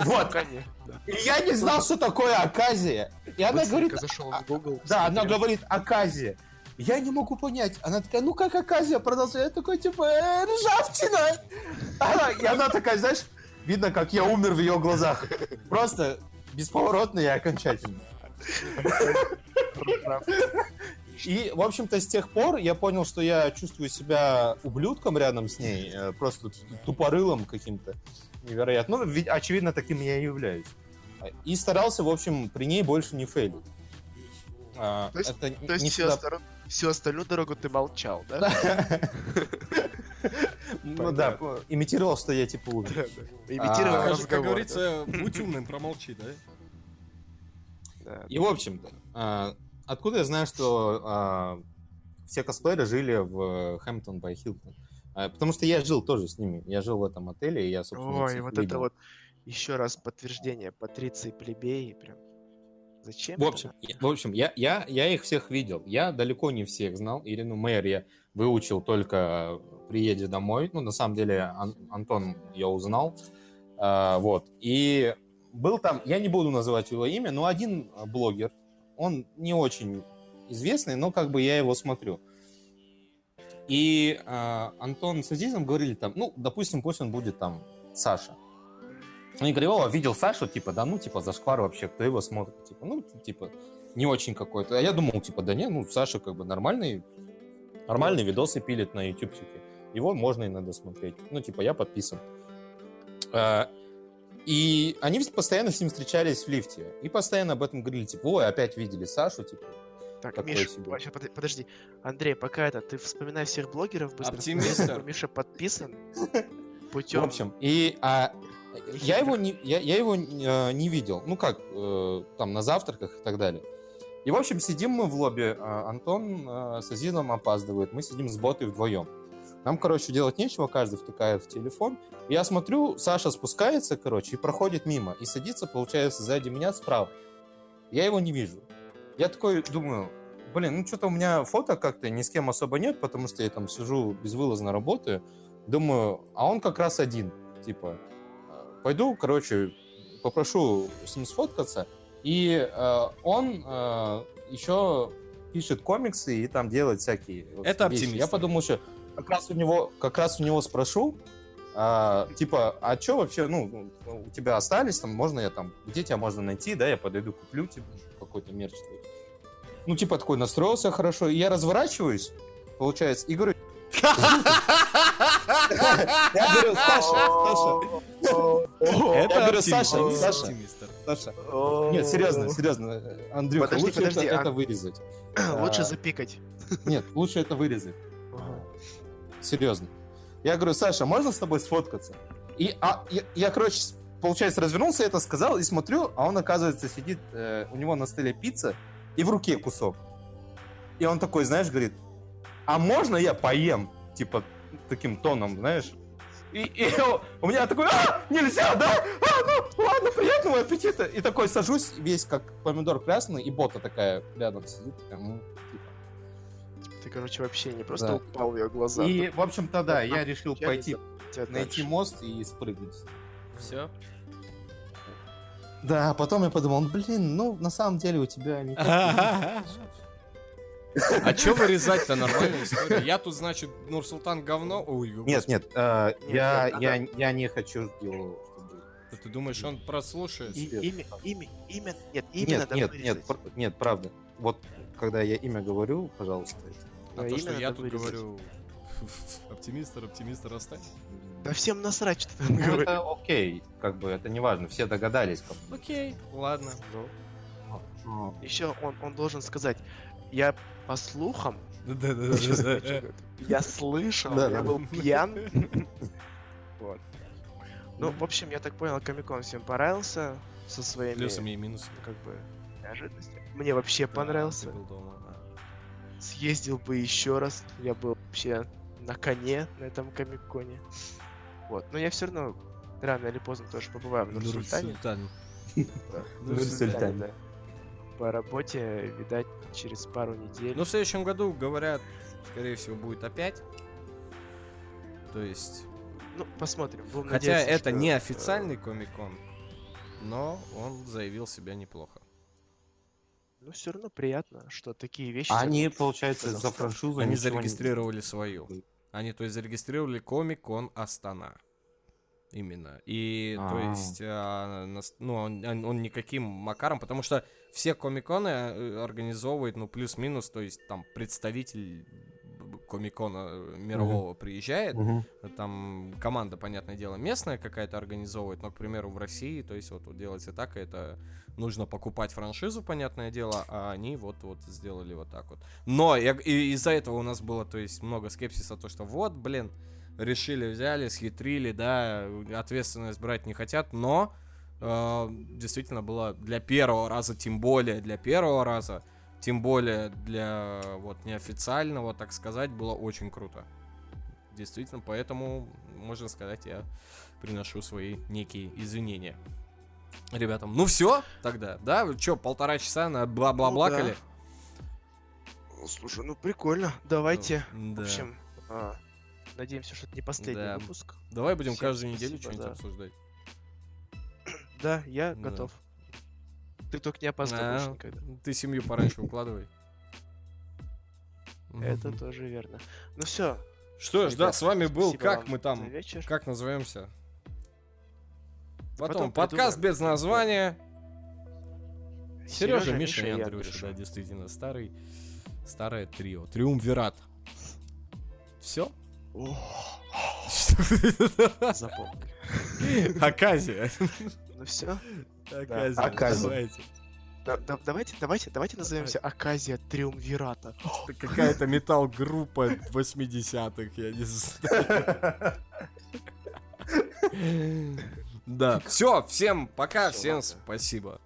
Вот. И я не знал, что такое аказия. И она говорит, зашел а- в Google. да, она говорит аказия. Я не могу понять. Она такая, ну как аказия продолжает? Я такой, типа, э, ржавчина. И она такая, знаешь, видно, как я умер в ее глазах. Просто бесповоротно и окончательно. И, в общем-то, с тех пор я понял, что я чувствую себя ублюдком рядом с ней, э, просто тупорылым каким-то невероятно. Ну, ведь, очевидно, таким я и являюсь. И старался, в общем, при ней больше не фейлить. А, То есть- это То есть не всю, всегда- остор- всю остальную дорогу ты молчал, да? Ну да, имитировал, что я типа умер. Имитировал А, Как, разговор. как говорится, будь умным, промолчи, да? да? И, в общем-то, а, откуда я знаю, что а, все косплееры жили в Хэмптон бай Хилтон? А, Потому что я жил тоже с ними. Я жил в этом отеле, и я, собственно, Ой, вот видел. это вот еще раз подтверждение патриции плебеи прям. Зачем? В это общем, я- в общем, я, я, я их всех видел. Я далеко не всех знал. Ирину Мэйр я выучил только приедя домой. Ну, на самом деле, Ан- Антон я узнал. А, вот. И был там, я не буду называть его имя, но один а, блогер, он не очень известный, но как бы я его смотрю. И а, Антон с Азизом говорили там, ну, допустим, пусть он будет там Саша. Они говорили, о, видел Сашу, типа, да ну, типа, зашквар вообще, кто его смотрит, типа, ну, типа, не очень какой-то. А я думал, типа, да не, ну, Саша как бы нормальный, нормальные видосы пилит на ютубчике. Его можно иногда смотреть. Ну, типа, я подписан. А, И они постоянно с ним встречались в лифте. И постоянно об этом говорили, типа, ой, опять видели Сашу, типа. Так, такое Миш, себе. вообще, под- подожди. Андрей, пока это, ты вспоминай всех блогеров быстро. Оптимистр. что Миша подписан. В Путем... общем, и а, я его не, я, я его э, не видел. Ну как, э, там на завтраках и так далее. И, в общем, сидим мы в лобби. а, Антон э, с Азизом опаздывает. Мы сидим с ботой вдвоем. Нам, короче, делать нечего, каждый втыкает в телефон. Я смотрю, Саша спускается, короче, и проходит мимо. И садится, получается, сзади меня справа. Я его не вижу. Я такой думаю, блин, ну что-то у меня фото как-то ни с кем особо нет, потому что я там сижу безвылазно работаю. Думаю, а он как раз один. Типа, э, пойду, короче, попрошу с ним сфоткаться. И э, он э, еще пишет комиксы и там делает всякие Это вещи. оптимист. Я подумал, что как раз у него, как раз у него спрошу, а, типа, а что вообще, ну, у тебя остались там, можно я там, где тебя можно найти, да, я подойду, куплю типа какой-то мерч. твой. Ну, типа, такой настроился хорошо, и я разворачиваюсь, получается, и говорю, я говорю, Саша, Саша, Это Я говорю, Саша, это Саша. Нет, серьезно, серьезно, Андрюха, Подожди, лучше подожди, это, а- это вырезать. Лучше А. запикать. Нет, лучше это вырезать. Серьезно. Я говорю, Саша, можно с тобой сфоткаться? И а, я, я, короче, получается, развернулся, это сказал, и смотрю, а он, оказывается, сидит, э, у него на столе пицца, и в руке кусок. И он такой, знаешь, говорит, а можно я поем? Типа, таким тоном, знаешь? И, и у меня такой, а, нельзя, да? А, ну, ладно, приятного аппетита. И такой сажусь, весь как помидор красный, и бота такая рядом сидит. такая, ну, типа. Ты, короче, вообще не просто Да. упал в ее глаза. И, в общем-то, да, я решил Я пойти найти дальше. мост и спрыгнуть. Все. Да, потом я подумал, блин, ну, на самом деле у тебя не А чё вырезать-то нормальная история? Я тут, значит, Нурсултан говно. Ой, Нет, нет, э, Нет, я, нет, я, я не хочу его, чтобы... Ты думаешь, он прослушает? Имя, имя, имя, нет, Нет, давай нет, нет, нет, правда. вот когда я имя говорю, пожалуйста. А то, что я тут говорю, оптимистр, оптимистр оставь. Да всем насрать, что ты ну, это окей, как бы это не важно, все догадались. Как бы. Окей, ладно. Ну. Еще он, он должен сказать, я по слухам, я слышал, я был пьян. Вот. Ну, в общем, я так понял, Комикон всем понравился со своими... Плюсами и минусами. Как бы, неожиданностями. Мне вообще понравился. Был дома, Съездил бы еще раз. Я был вообще на коне на этом Комиконе. Вот. Но я все равно рано или поздно тоже побываю в Нур-Султане. Нур-Султане. По работе, видать, через пару недель. Ну, в следующем году, говорят, скорее всего, будет опять. То есть... Ну, посмотрим. Будем Хотя надеяться, это что... не официальный Комикон, но он заявил себя неплохо. Ну, все равно приятно, что такие вещи... Они, получается, за франшизу... Они зарегистрировали не... свою. Они, то есть, зарегистрировали Комик-кон Астана. Именно. И, А-а-а. то есть, а, ну, он, он никаким макаром, потому что все комиконы э, организовывает, ну, плюс-минус, то есть, там, представитель комикона э, мирового uh-huh. приезжает, uh-huh. там команда, понятное дело, местная какая-то организовывает, но, к примеру, в России, то есть вот, вот делается так, это нужно покупать франшизу, понятное дело, а они вот вот сделали вот так вот. Но и, и из-за этого у нас было, то есть много скепсиса, то что вот, блин, решили, взяли, схитрили, да, ответственность брать не хотят, но э, действительно было для первого раза, тем более для первого раза, тем более для вот неофициального, так сказать, было очень круто. Действительно, поэтому, можно сказать, я приношу свои некие извинения. Ребятам, ну все тогда, да? Что, полтора часа на бла-бла-блакали? Ну, да. Слушай, ну прикольно. Давайте. Ну, да. В общем, а, надеемся, что это не последний да. выпуск. Давай будем Всем каждую неделю что-нибудь да. обсуждать. Да, я да. готов. Ты только не опаздываешь а, никогда. Ты семью пораньше укладывай. Это тоже верно. Ну все. Что ж, да, с вами был, как мы там, как назовемся? Потом, подкаст без названия. Сережа, Миша и Андрюша, да, действительно, старый, старое трио. Триумвират. Все? Запомни. Аказия. Ну все. Аказия. Аказия. Да, да, давайте, давайте, давайте назовемся Аказия Триумвирата. Это какая-то металл-группа 80-х, я не знаю. Да. Все, всем пока, всем спасибо.